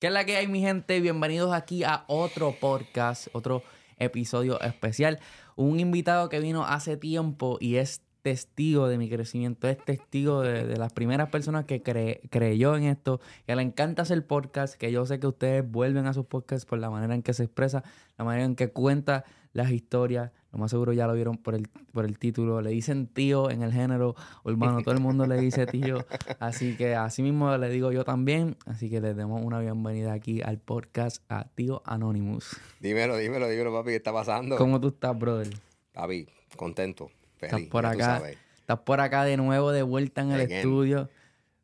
¿Qué es la que hay, mi gente? Bienvenidos aquí a otro podcast, otro episodio especial. Un invitado que vino hace tiempo y es testigo de mi crecimiento, es testigo de, las primeras personas que creyó en esto, que le encanta hacer podcast, que yo sé que ustedes vuelven a sus podcasts por la manera en que se expresa, la manera en que cuenta las historias. Lo más seguro ya lo vieron por el, por el título. Le dicen tío en el género hermano. Todo el mundo le dice tío. Así que así mismo le digo yo también. Así que les demos una bienvenida aquí al podcast a Tío Anonymous. Dímelo, dímelo, dímelo, papi. ¿Qué está pasando? ¿Cómo tú estás, brother? Papi, contento. Feliz, estás por acá. Estás por acá de nuevo, de vuelta en el estudio.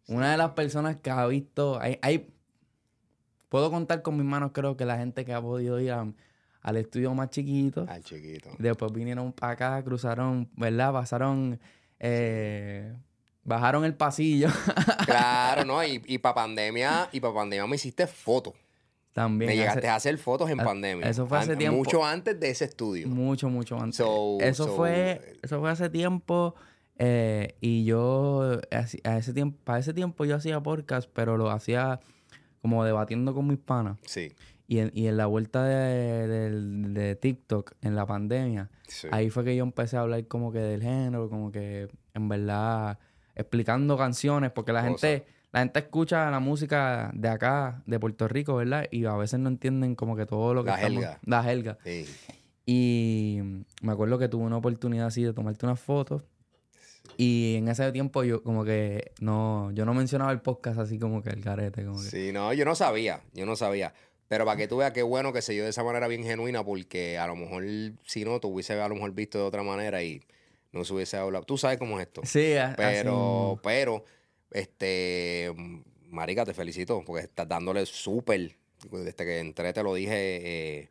Una de las personas que ha visto. Hay, hay, puedo contar con mis manos, creo que la gente que ha podido ir a al estudio más chiquito. Al chiquito. Después vinieron para acá, cruzaron, ¿verdad? Pasaron, eh, bajaron el pasillo. claro, ¿no? Y, y para pandemia, y para pandemia me hiciste fotos. También. Me llegaste a hacer fotos en pandemia. Eso fue hace tiempo. Mucho antes de ese estudio. Mucho, mucho antes. eso, fue, eso fue hace tiempo. Eh, y yo, a ese tiempo, para ese tiempo yo hacía podcast, pero lo hacía como debatiendo con mis panas. Sí. Y en, y en la vuelta de, TikTok, en la pandemia, ahí fue que yo empecé a hablar como que del género, como que en verdad explicando canciones, porque la gente la gente escucha la música de acá, de Puerto Rico, ¿verdad? Y a veces no entienden como que todo lo que la estamos... La helga. Sí. Y me acuerdo que tuve una oportunidad así de tomarte unas fotos. Y en ese tiempo yo como que no, yo no mencionaba el podcast así como que el carete. Como que... Sí, no, yo no sabía, yo no sabía. Pero para que tú veas qué bueno que se dio de esa manera bien genuina, porque a lo mejor, si no, tú hubiese a lo mejor visto de otra manera y no se hubiese hablado. Tú sabes cómo es esto. Sí, pero, pero, este, Marica, te felicito, porque estás dándole súper. Desde que entré te lo dije, eh,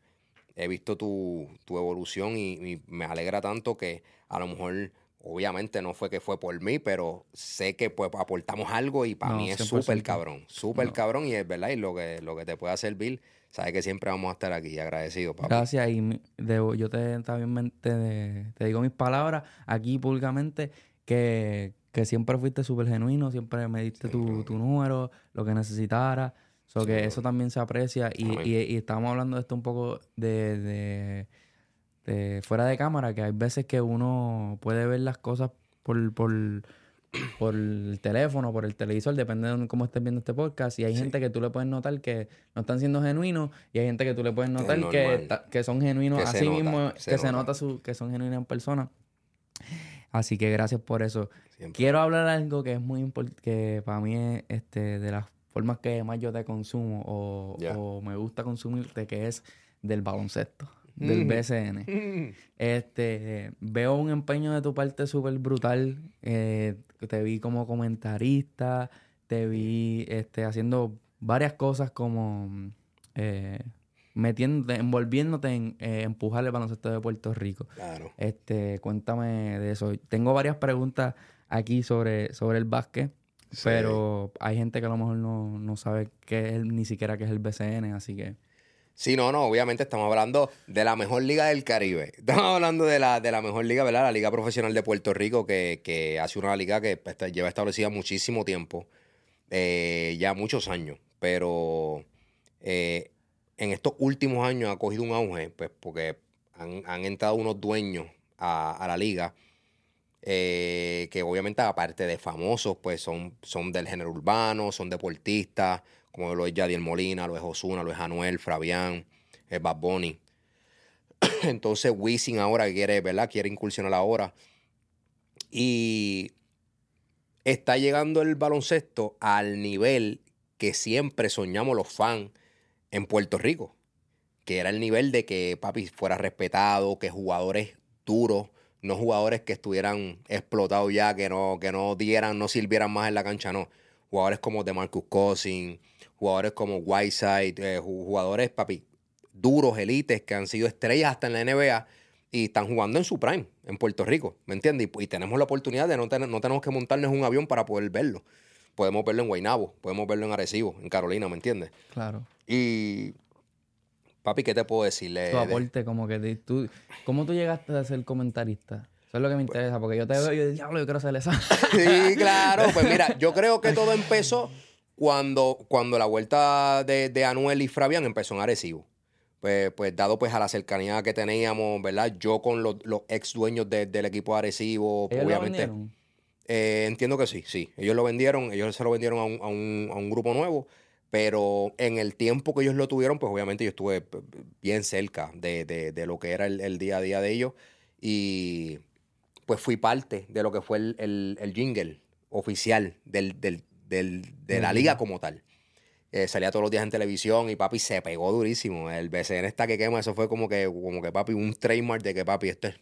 he visto tu, evolución y, me alegra tanto que a lo mejor obviamente no fue que fue por mí, pero sé que pues aportamos algo y para mí es súper cabrón, súper cabrón y es verdad, y lo que, lo que te pueda servir, sabes que siempre vamos a estar aquí agradecidos, papá. Gracias y yo te, también te, te, digo mis palabras aquí públicamente que, siempre fuiste súper genuino, siempre me diste tu, tu, número, lo que necesitara. So que eso también se aprecia y, y, estamos hablando de esto un poco de este, fuera de cámara, que hay veces que uno puede ver las cosas por, por, por el teléfono, por el televisor, depende de cómo estés viendo este podcast. Y hay gente que tú le puedes notar que no están siendo genuinos y hay gente que tú le puedes notar que, que, son genuinos así mismo, que se nota su, que son genuinos en persona. Así que gracias por eso. Quiero hablar algo que es muy importante, que para mí es este, de las formas que más yo te consumo o, o me gusta consumirte, que es del baloncesto del BCN. Este, veo un empeño de tu parte súper brutal. Eh, te vi como comentarista, te vi este, haciendo varias cosas como eh, metiéndote, envolviéndote en eh, empujar el baloncesto de Puerto Rico. Claro. Este, cuéntame de eso. Tengo varias preguntas aquí sobre, sobre el básquet. Pero hay gente que a lo mejor no, no sabe qué es ni siquiera qué es el BCN, así que Sí, no, no, obviamente estamos hablando de la mejor liga del Caribe. Estamos hablando de la, de la mejor liga, ¿verdad? La Liga Profesional de Puerto Rico, que, que hace una liga que pues, lleva establecida muchísimo tiempo, eh, ya muchos años, pero eh, en estos últimos años ha cogido un auge, pues porque han, entrado unos dueños a, la liga, eh, que obviamente aparte de famosos, pues son, son del género urbano, son deportistas, como lo es Yadiel Molina, lo es Osuna, lo es Anuel, Fabián, es Bad Bunny. Entonces Wisin ahora quiere, ¿verdad? Quiere incursionar ahora. Y está llegando el baloncesto al nivel que siempre soñamos los fans en Puerto Rico. Que era el nivel de que papi fuera respetado, que jugadores duros, no jugadores que estuvieran explotados ya, que no, que no dieran, no sirvieran más en la cancha, no. Jugadores como DeMarcus Cousins, jugadores como Whiteside, eh, jugadores, papi, duros, élites, que han sido estrellas hasta en la NBA y están jugando en su prime, en Puerto Rico, ¿me entiendes? Y, tenemos la oportunidad de no, tener, no tenemos que montarnos un avión para poder verlo. Podemos verlo en Guaynabo, podemos verlo en Arecibo, en Carolina, ¿me entiendes? Claro. Y, papi, ¿qué te puedo decirle? Tu aporte, como que tú, ¿cómo tú llegaste a ser comentarista? Eso es lo que me interesa, porque yo te veo y yo, diablo, yo quiero ser esa. Sí, claro. Pues mira, yo creo que todo empezó cuando, cuando la vuelta de, de Anuel y Fabián empezó en Arecibo. Pues, pues, dado pues a la cercanía que teníamos, ¿verdad? Yo con los, los ex dueños de- del equipo de Arecibo, ¿Ellos lo obviamente. vendieron? Eh, entiendo que sí, sí. Ellos lo vendieron, ellos se lo vendieron a un, a un- a un grupo nuevo, pero en el tiempo que ellos lo tuvieron, pues obviamente yo estuve bien cerca de, de- de lo que era el, el día a día de ellos y pues fui parte de lo que fue el, el- el jingle oficial del, del- del- de la liga como tal. Eh, salía todos los días en televisión y papi se pegó durísimo. El BCN está que quema, eso fue como que, como que papi, un trademark de que papi, esto es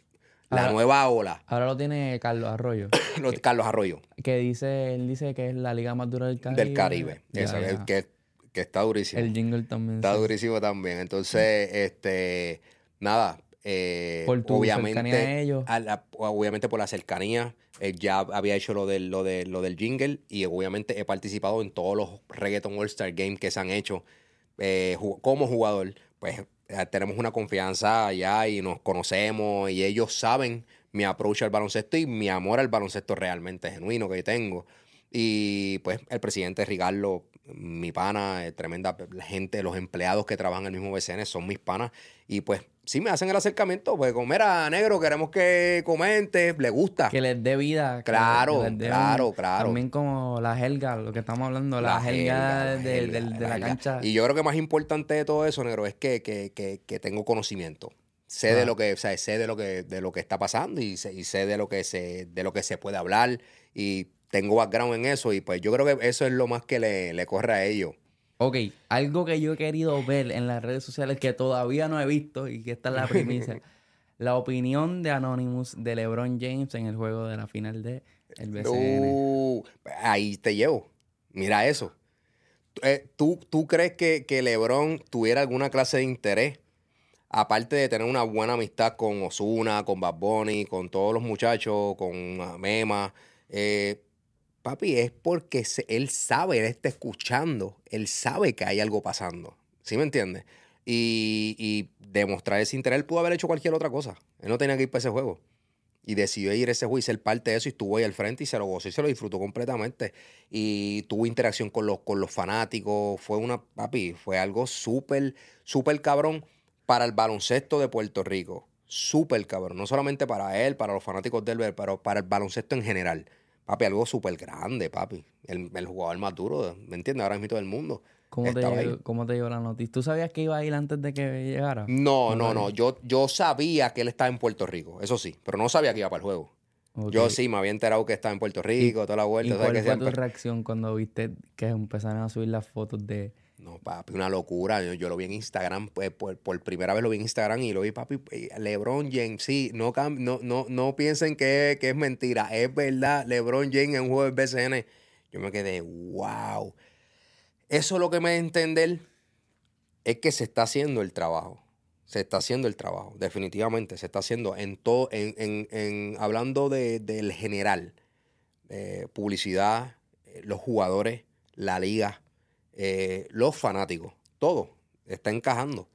la Ahora- nueva ola. Ahora lo tiene Carlos Arroyo. Los- Carlos Arroyo. que dice, él dice que es la liga más dura del Caribe. del Caribe. Ya, ya. Que, que está durísimo. El jingle también. está sí. durísimo también. Entonces, este, nada. Eh, Por tu cercanía a obviamente, ellos. a la- obviamente por la cercanía, eh, ya había hecho lo del, lo, de, lo del jingle y obviamente he participado en todos los Reggaeton All-Star Games que se han hecho eh, como jugador. Pues tenemos una confianza allá y nos conocemos y ellos saben mi approach al baloncesto y mi amor al baloncesto realmente genuino que tengo. Y pues el presidente Ricardo, mi pana, tremenda gente, los empleados que trabajan en el mismo BCN son mis panas. Y pues sí me hacen el acercamiento, pues comer a negro, queremos que comente, le gusta. Que les dé vida. que- Claro, que les claro, un- claro. También como la helga, lo que estamos hablando, la, La la de, la cancha. Y yo creo que más importante de todo eso, negro, es que, que, que, que tengo conocimiento. Sé de Claro. lo que, o sea, sé de lo que, de lo que está pasando y sé, y sé de lo que se, de lo que se puede hablar. Y tengo background en eso. Y pues yo creo que eso es lo más que le, le corre a ellos. Ok, algo que yo he querido ver en las redes sociales que todavía no he visto y que esta es la primicia. la opinión de Anonymous de LeBron James en el juego de la final de el BCN. Uh, ahí te llevo. Mira eso. Eh, ¿tú, ¿Tú crees que, que LeBron tuviera alguna clase de interés? Aparte de tener una buena amistad con Osuna, con Bad Bunny, con todos los muchachos, con Mema. eh, papi, es porque él sabe, él está escuchando, él sabe que hay algo pasando. ¿Sí me entiendes? Y, demostrar ese interés, él pudo haber hecho cualquier otra cosa. Él no tenía que ir para ese juego y decidió ir a ese juego y ser parte de eso y estuvo ahí al frente y se lo gozó y se lo disfrutó completamente y tuvo interacción con los, fanáticos, fue una, papi, fue algo súper, súper cabrón para el baloncesto de Puerto Rico, súper cabrón, no solamente para él, para los fanáticos del pero para el baloncesto en general, papi, algo súper grande, papi, el, el jugador más duro, ¿me entiendes? Ahora mismo del mundo. ¿Cómo te, llegó, ahí. ¿Cómo te llegó la noticia? ¿Tú sabías que iba a ir antes de que llegara? No, no, no, yo, yo sabía que él estaba en Puerto Rico, eso sí, pero no sabía que iba para el juego. Yo sí me había enterado que estaba en Puerto Rico, toda la ¿Y vuelta. ¿sabes? cuál que fue tu reacción cuando viste que empezaron a subir las fotos de... No, papi, una locura. Yo, lo vi en Instagram, pues, por, por primera vez lo vi en Instagram y lo vi, papi, eh, LeBron James. Sí, no, no, no, no piensen que, que es mentira, es verdad. LeBron James en un juego del BCN. Yo me quedé, wow. Eso lo que me da entender es que se está haciendo el trabajo. Se está haciendo el trabajo, definitivamente. Se está haciendo en todo, en, en- en- hablando de- del general, eh, publicidad, eh, los jugadores, la liga, eh, los fanáticos, todo está encajando.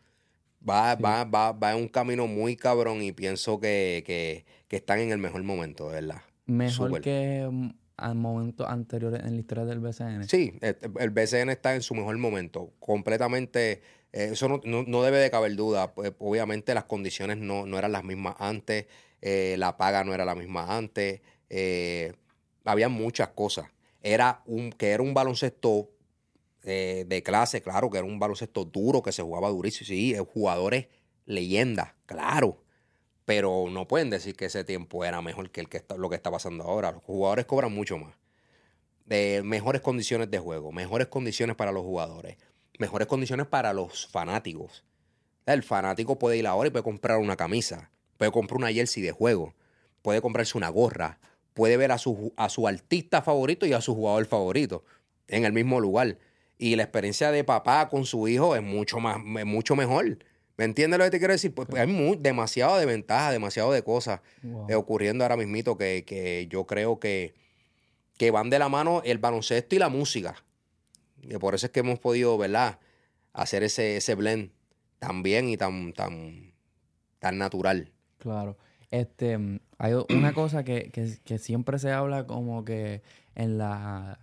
Va, Sí. va, va, va en un camino muy cabrón y pienso que, que- que están en el mejor momento, de verdad. Mejor que mm, a momentos anteriores en la historia del BCN. Sí, el, el BCN está en su mejor momento, completamente, eh, eso no, no- no debe de caber duda, pues, obviamente las condiciones no, no eran las mismas antes, eh, la paga no era la misma antes, eh, había muchas cosas, era un, que era un baloncesto eh, de clase, claro, que era un baloncesto duro, que se jugaba durísimo, sí, eh, jugadores leyendas, claro, pero no pueden decir que ese tiempo era mejor que, el que está, lo que está pasando ahora, los jugadores cobran mucho más de mejores condiciones de juego, mejores condiciones para los jugadores, mejores condiciones para los fanáticos. El fanático puede ir ahora y puede comprar una camisa, puede comprar una jersey de juego, puede comprarse una gorra, puede ver a su, a su artista favorito y a su jugador favorito en el mismo lugar. Y la experiencia de papá con su hijo es mucho, más, es mucho mejor. ¿Me entiendes lo que te quiero decir? Pues, pues hay mu- demasiado de ventajas, demasiado de cosas Wow. eh, ocurriendo ahora mismito que, que yo creo que, que van de la mano el baloncesto y la música. Y por eso es que hemos podido, ¿verdad? Hacer ese, ese blend tan bien y tan, tan, tan natural. Claro. Este, hay una cosa que, que, que siempre se habla como que en la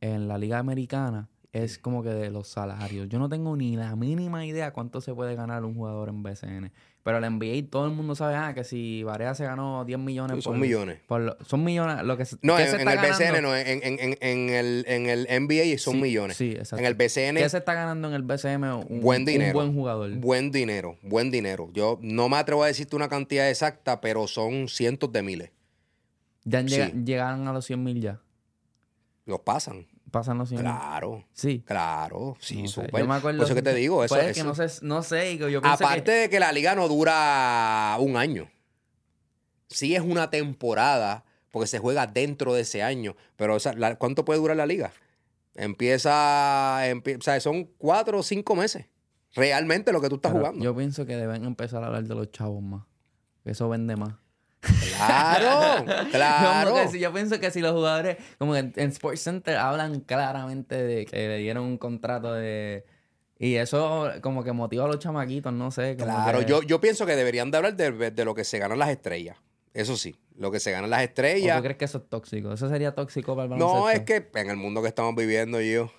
en la liga americana es como que de los salarios. Yo no tengo ni la mínima idea cuánto se puede ganar un jugador en BCN. Pero el NBA todo el mundo sabe ah, que si Varea se ganó 10 millones. Son millones. son millones. Lo que, no, ¿qué en, se en el BCN no, en, en, en, el, en el NBA son Sí, millones. Sí, exacto. En el BCN, ¿Qué se está ganando en el BCM? Un, buen dinero. Un buen jugador. Buen dinero, buen dinero. Yo no me atrevo a decirte una cantidad exacta, pero son cientos de miles. ya llegaron a los 100 mil ya. Los pasan. Pasan los 100 mil. Claro, Sí. claro. Sí, No súper. Yo me acuerdo. Por eso que te digo, eso, eso- que no sé, no sé. Yo pienso Aparte que, de que la liga no dura un año. Sí es una temporada, porque se juega dentro de ese año. Pero, o sea, la- ¿cuánto puede durar la liga? Empieza, empie- o sea, son cuatro o cinco meses. Realmente lo que tú estás pero jugando. Yo pienso que deben empezar a hablar de los chavos más. Eso vende más. Claro, claro. Yo pienso que si los jugadores, como que en, en Sports Center hablan claramente de que le dieron un contrato de. Y eso como que motiva a los chamaquitos, no sé. como Claro, que- yo, yo pienso que deberían de hablar de, de lo que se ganan las estrellas. Eso sí, lo que se ganan las ¿O estrellas. ¿Tú crees que eso es tóxico? ¿Eso sería tóxico para el No, baloncesto? es que en el mundo que estamos viviendo yo.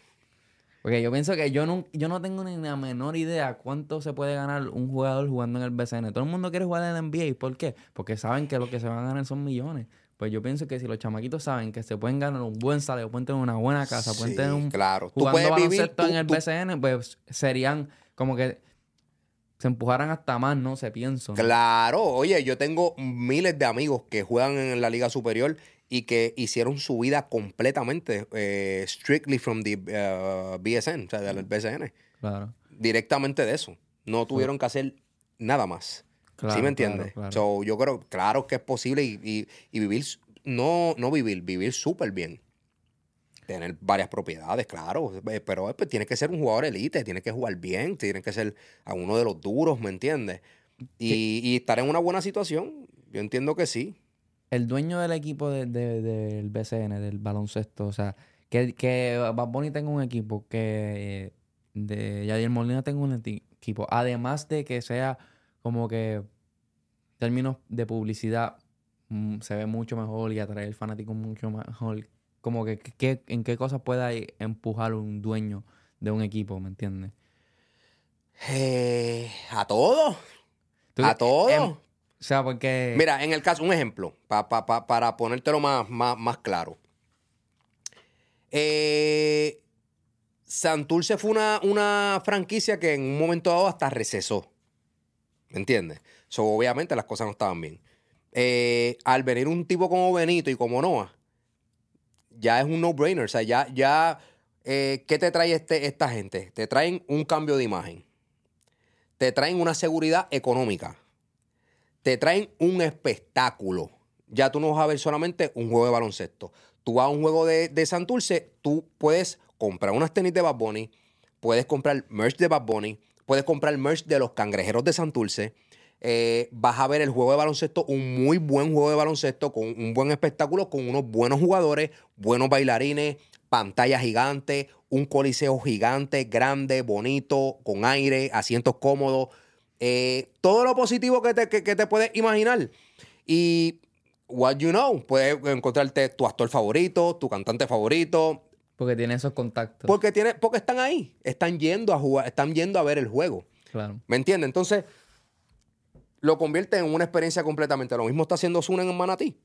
Porque yo pienso que yo no, yo no tengo ni la menor idea cuánto se puede ganar un jugador jugando en el BCN. Todo el mundo quiere jugar en el NBA. ¿Por qué? Porque saben que lo que se van a ganar son millones. Pues yo pienso que si los chamaquitos saben que se pueden ganar un buen salario, pueden tener una buena casa, pueden Sí, tener un claro. Tú jugando puedes vivir. tú- en el tú- BCN, pues serían como que se empujaran hasta más, no sé, pienso. Claro, oye, yo tengo miles de amigos que juegan en la Liga Superior y que hicieron su vida completamente eh, strictly from the uh, BSN, o sea, del BSN. Claro. Directamente de eso. No tuvieron que hacer nada más. Claro, ¿Sí me entiendes? claro, claro. So, yo creo, claro que es posible y, y- y vivir, no, no vivir, vivir súper bien. Tener varias propiedades, claro. eh, Pero eh, pues, tienes que ser un jugador elite, tienes que jugar bien, tienes que ser a uno de los duros, ¿me entiendes? Y, y estar en una buena situación, yo entiendo que sí. El dueño del equipo de- de- del BCN, del baloncesto, o sea, que, que Bad Bunny tenga un equipo, que eh, de Yadier Molina tenga un equipo, además de que sea como que en términos de publicidad mm, se ve mucho mejor y atrae al fanático mucho mejor, como que, que- en qué cosas pueda empujar un dueño de un equipo, ¿me entiendes? Eh, a todos, Tú- a em, o Mira, en el caso, un ejemplo, pa- pa- pa- para ponértelo más, más, más claro. Eh, Santurce fue una, una franquicia que en un momento dado hasta recesó. ¿Me entiendes? Obviamente las cosas no estaban bien. Eh, al venir un tipo como Benito y como Noah, ya es un no-brainer. O sea, ya, ya eh, ¿qué te trae este, esta gente? Te traen un cambio de imagen. Te traen una seguridad económica te traen un espectáculo. Ya tú no vas a ver solamente un juego de baloncesto. Tú vas a un juego de, de Santurce, tú puedes comprar unas tenis de Bad Bunny, puedes comprar merch de Bad Bunny, puedes comprar merch de los cangrejeros de Santurce. Eh, vas a ver el juego de baloncesto, un muy buen juego de baloncesto, con un buen espectáculo, con unos buenos jugadores, buenos bailarines, pantalla gigante, un coliseo gigante, grande, bonito, con aire, asientos cómodos. Eh, todo lo positivo que te, que, que te puedes imaginar. Y, what you know, puedes encontrarte tu actor favorito, tu cantante favorito, Porque tiene esos contactos. porque, tiene, porque están ahí, están yendo a jugar, están yendo a ver el juego. Claro. ¿Me entiendes? Entonces, lo convierte en una experiencia completamente. Lo mismo está haciendo Zuna en Manatí.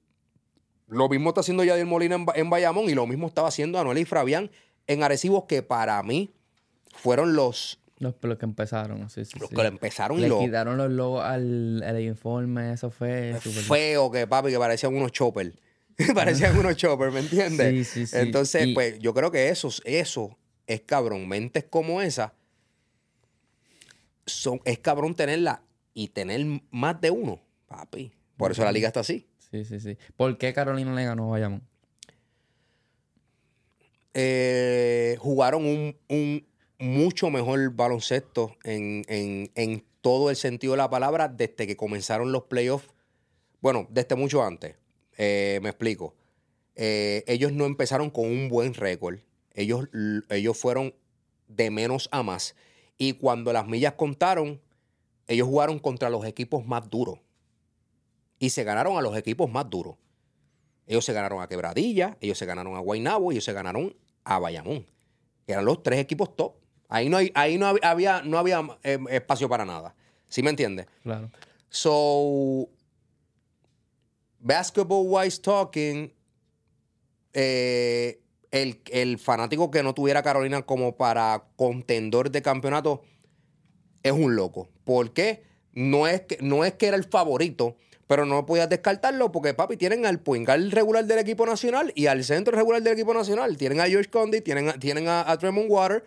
Lo mismo está haciendo Yadier Molina en, en Bayamón y lo mismo estaba haciendo Anuel y Fabián en Arecibo, que para mí fueron los, Los, los que empezaron, sí, sí, los sí. que lo empezaron y Le lo quitaron los logos al, al informe, eso fue feo que papi, que parecían unos choppers. parecían unos choppers, ¿me entiendes? Sí, sí, sí. Entonces, Y- pues yo creo que eso, eso es cabrón. Mentes como esa, son, es cabrón tenerla y tener más de uno, papi. Por eso la liga está así. Sí, sí, sí. ¿Por qué Carolina le ganó a Bayamón? Eh, jugaron un, un mucho mejor baloncesto en, en- en todo el sentido de la palabra desde que comenzaron los playoffs. Bueno, desde mucho antes. Eh, me explico. Eh, ellos no empezaron con un buen récord. Ellos, ellos fueron de menos a más. Y cuando las millas contaron, ellos jugaron contra los equipos más duros. Y se ganaron a los equipos más duros. Ellos se ganaron a Quebradilla, ellos se ganaron a Guaynabo, ellos se ganaron a Bayamón. Eran los tres equipos top. Ahí no, hay, ahí no hab- había, no había eh, espacio para nada. ¿Sí me entiendes? Claro. So, basketball wise talking, eh, el, el fanático que no tuviera a Carolina como para contendor de campeonato es un loco. ¿Por qué? No es que, no es que era el favorito, pero no podías descartarlo porque, papi, tienen al point guard regular del equipo nacional y al centro regular del equipo nacional. Tienen a George Condi, tienen a, tienen a, a Tremont Water,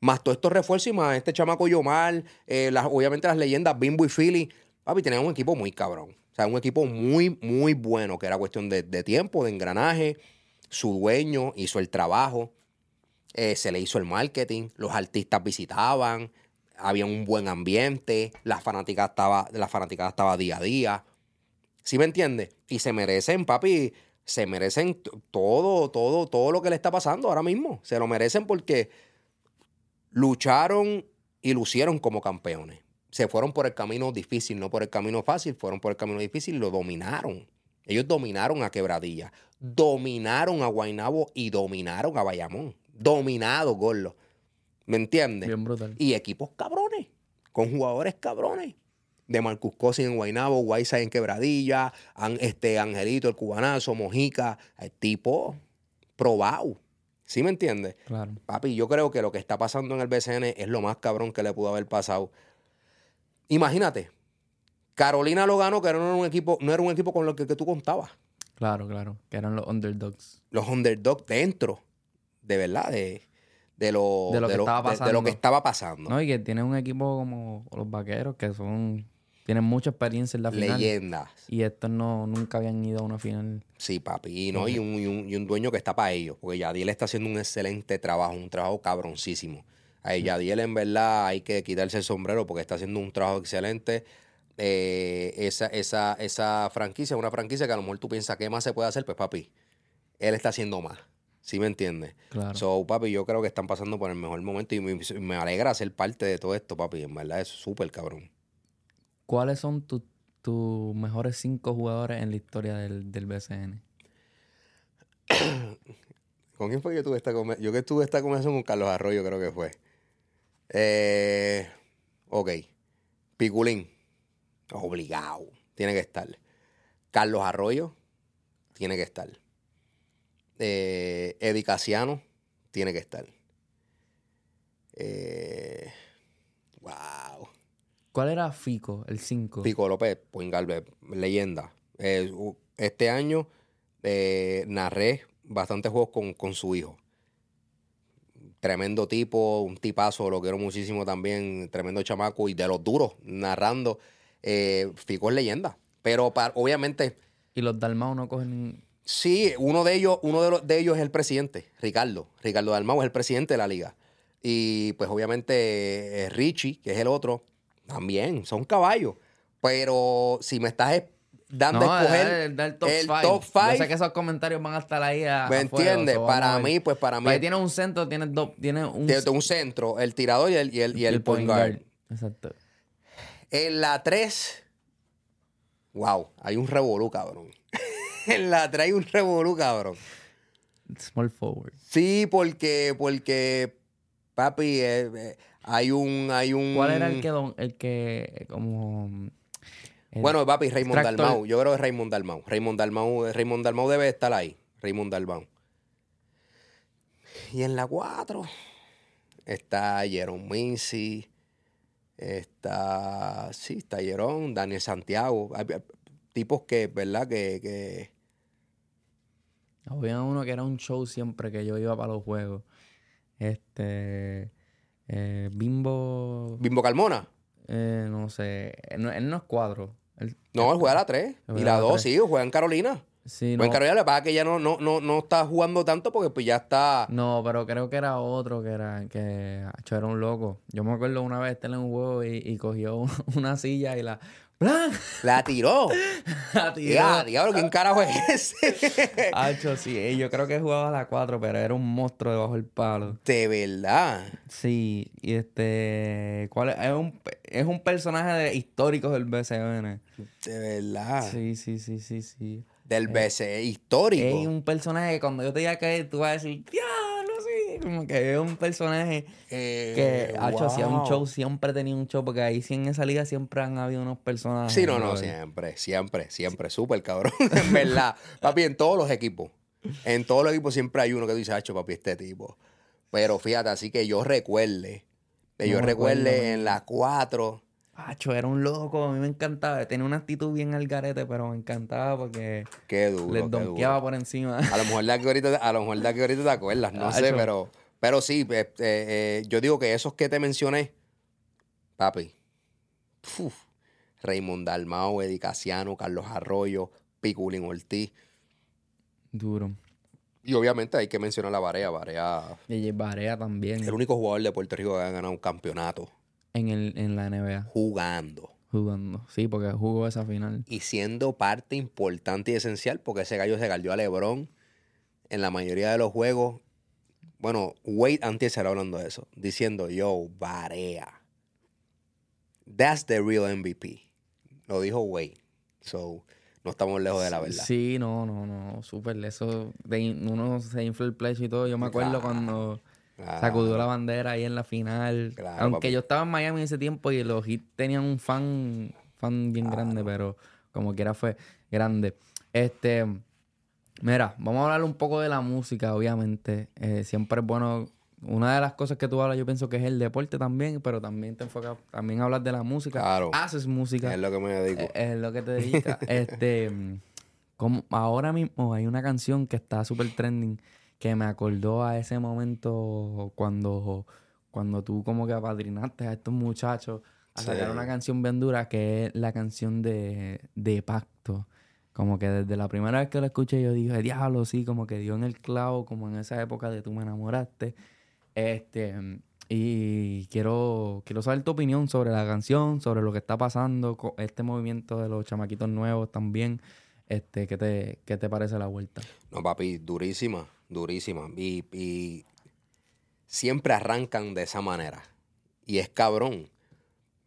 más todos estos refuerzos y más este chamaco Yomar, eh, las- obviamente las leyendas Bimbo y Philly. Papi, tenían un equipo muy cabrón. O sea, un equipo muy, muy bueno, que era cuestión de, tiempo, de engranaje. Su dueño hizo el trabajo, eh, se le hizo el marketing, los artistas visitaban, había un buen ambiente, la fanática estaba, la fanaticada estaba día a día. ¿Sí me entiendes? Y se merecen, papi, se merecen todo, todo, todo lo que le está pasando ahora mismo. Se lo merecen porque lucharon y lucieron como campeones. Se fueron por el camino difícil, no por el camino fácil, fueron por el camino difícil y lo dominaron. Ellos dominaron a Quebradilla, dominaron a Guaynabo y dominaron a Bayamón. Dominado, Gorlo. ¿Me entiendes? Bien brutal. Y equipos cabrones, con jugadores cabrones. De Marcus Cosin en Guaynabo, Guaysa en Quebradilla, An- este Angelito, el cubanazo, Mojica, el tipo probado. ¿Sí me entiendes? Claro. Papi, yo creo que lo que está pasando en el BCN es lo más cabrón que le pudo haber pasado. Imagínate, Carolina lo ganó, que no era un equipo, no era un equipo con lo que, que tú contabas. Claro, claro. Que eran los underdogs. Los underdogs dentro, de verdad, de, de lo, De lo que estaba de- de lo que pasando. estaba pasando. No, y que tienen un equipo como los vaqueros que son. Tienen mucha experiencia en la final. Leyendas. Y estos no, nunca habían ido a una final. Sí, papi. Y, no, y, un, y, un, y un dueño que está para ellos. Porque Yadiel está haciendo un excelente trabajo, un trabajo cabroncísimo. A Yadiel, en verdad, hay que quitarse el sombrero porque está haciendo un trabajo excelente. Eh, esa, esa, esa franquicia es una franquicia que a lo mejor tú piensas, ¿qué más se puede hacer? Pues, papi, él está haciendo más. ¿Sí me entiendes? Claro. So, papi, yo creo que están pasando por el mejor momento y me, me alegra ser parte de todo esto, papi. En verdad, es súper cabrón. ¿Cuáles son tus tus mejores cinco jugadores en la historia del, del BCN? ¿Con quién fue que tuve esta conversación? Yo que tuve esta conversación con Carlos Arroyo, creo que fue. Eh, ok. Piculín. Obligado. Tiene que estar. Carlos Arroyo. Tiene que estar. Eh, Eddie Casiano. Tiene que estar. Eh, wow. ¿Cuál era Fico, el 5? Pico López, eh, leyenda. Eh, este año eh, narré bastantes juegos con, con su hijo. Tremendo tipo, un tipazo, lo quiero muchísimo también, tremendo chamaco y de los duros, narrando. Eh, Fico es leyenda. Pero obviamente, Y los Dalmau no cogen. sí, uno de ellos, uno de, los- de ellos es el presidente, Ricardo. Ricardo Dalmau es el presidente de la liga. Y pues obviamente Richie, que es el otro, también, son caballos. Pero si me estás es- dando a escoger da el top el 5. top Yo five. sé que esos comentarios van a estar ahí a, ¿Me entiendes? a Para mí, pues para mí, Ahí tienes un centro, tienes dos, tienes un, de un centro, el tirador y el, y el, y el point guard. Exacto. En la 3, wow, hay un revolú, cabrón. en la 3 hay un revolú, cabrón. Small forward. Sí, porque, porque, papi, eh, eh, hay un, hay un... ¿Cuál era el que, don- el que como... el- Bueno, papi, Raymond extractor- Dalmau. Yo creo que es Raymond Dalmau. Raymond Dalmau, Raymond Dalmau debe estar ahí. Raymond Dalmau. Y en la 4 está Jerome Mincy. Está, sí, está Jerome, Daniel Santiago. Hay- hay tipos que, ¿verdad? Que, que Había uno que era un show siempre que yo iba para los juegos. Este... eh, Bimbo... Bimbo Carmona. eh, no sé. Él no, él no es cuadro. Él- No, él juega la 3. Él Y la la 2, tres. sí, juega en Carolina. Sí, Juega en Carolina, lo que pasa es que ya no, no, no, no está jugando tanto porque pues ya está... no, pero creo que era otro que era... Que era un loco. Yo me acuerdo una vez estar en un juego y, y cogió una silla y la... La tiró. La tiró. Ya, diablo, ¿quién carajo es ese? Hacho, sí. eh, Yo creo que jugaba a la 4, pero era un monstruo debajo del palo. De verdad. Sí, y este... ¿Cuál es? Es un, es un personaje de, histórico del BCN. De verdad. Sí, sí, sí, sí, sí. Del BCE histórico. Es un personaje que cuando yo te diga que tú vas a decir, ese como que es un personaje Eh, que ha hecho hacía un wow. show, siempre tenía un show, porque ahí sí en esa liga siempre han habido unos personajes. Sí, no, no, siempre, siempre, siempre, súper cabrón, en verdad. Papi, en todos los equipos, en todos los equipos siempre hay uno que dice, hacho, papi, este tipo. Pero fíjate, así que yo recuerde, que yo recuerde en las cuatro, Acho, era un loco, a mí me encantaba. Tenía una actitud bien al garete, pero me encantaba porque qué duro, les qué donkeaba duro. por encima. A lo mejor de aquí ahorita, a lo mejor de aquí ahorita te acuerdas, no sé, pero, pero sí, eh, eh, eh, yo digo que esos que te mencioné, papi, uf, Raymond Dalmao, Eddie Casiano, Carlos Arroyo, Piculín Ortiz, Duro. y obviamente hay que mencionar a Barea, Barea DJ Barea también. El único jugador de Puerto Rico que ha ganado un campeonato En, el, en la NBA, jugando jugando. Sí, porque jugó esa final. y siendo parte importante y esencial porque ese gallo se galdió a LeBron en la mayoría de los juegos. Bueno, Wade antes era hablando de eso, diciendo, yo, Barea. That's the real MVP. Lo dijo Wade. So, no estamos lejos de la verdad. Sí, no, no, no. Súper. Eso, de, uno se infla el pecho y todo. Yo me acuerdo Claro. cuando Claro. sacudió la bandera ahí en la final. Claro, Aunque papi. yo estaba en Miami en ese tiempo y los Heat tenían un fan, fan bien grande, pero como quiera fue grande. Este, mira, vamos a hablar un poco de la música, obviamente. Eh, siempre es bueno. Una de las cosas que tú hablas, yo pienso que es el deporte también, pero también te enfocas, también hablas de la música. Claro. Haces música. Es lo que me dedico. Eh, Es lo que te dedicas. este, mm, como ahora mismo hay una canción que está súper trending que me acordó a ese momento cuando, cuando tú como que apadrinaste a estos muchachos a sacar Sí. una canción bien dura que es la canción de, de Pacto. Como que desde la primera vez que la escuché yo dije, diablo, sí, como que dio en el clavo, como en esa época de tú me enamoraste. Este, y quiero, quiero saber tu opinión sobre la canción, sobre lo que está pasando, co- este movimiento de los chamaquitos nuevos también. Este, ¿qué te, qué te parece la vuelta? No, papi, durísima, durísima. Y, siempre arrancan de esa manera. Y es cabrón.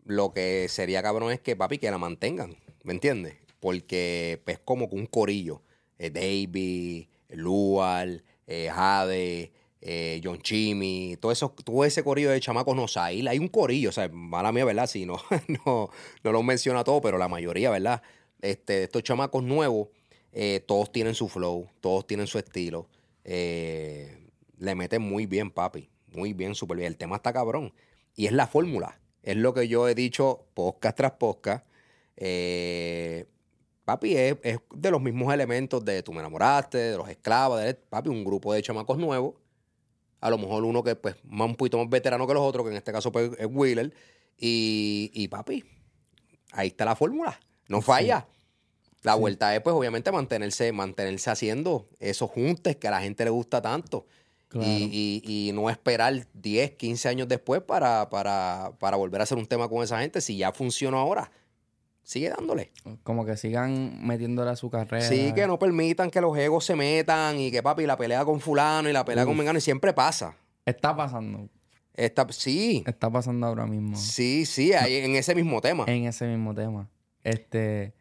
Lo que sería cabrón es que, papi, que la mantengan. ¿Me entiendes? Porque es como que un corillo. Eh, Lual, eh, Jade, eh, John Chimmy, todo, eso, todo ese corillo de chamacos no hay. Hay un corillo, o sea, mala mía, ¿verdad? Si no, no, lo menciona todo, pero la mayoría, ¿verdad? Este, estos chamacos nuevos, eh, todos tienen su flow, todos tienen su estilo. Eh, le meten muy bien, papi. Muy bien, súper bien. El tema está cabrón. Y es la fórmula. Es lo que yo he dicho podcast tras podcast. Eh, papi, es, es de los mismos elementos de Tú me enamoraste, de los esclavos, de papi, un grupo de chamacos nuevos. A lo mejor uno que pues más un poquito más veterano que los otros, que en este caso pues, es Wheeler. Y, y papi, ahí está la fórmula. No falla. La vuelta es, pues, obviamente, mantenerse, mantenerse haciendo esos juntes que a la gente le gusta tanto. Claro. Y, y- y no esperar 10, 15 años después para, para, para volver a hacer un tema con esa gente. Si ya funcionó ahora, sigue dándole. Como que sigan metiéndole a su carrera. Sí, que no permitan que los egos se metan y que, papi, la pelea con fulano y la pelea con mengano y siempre pasa. Está pasando. Esta, sí, Está pasando ahora mismo. sí, sí, ahí en ese mismo tema. En ese mismo tema. Este.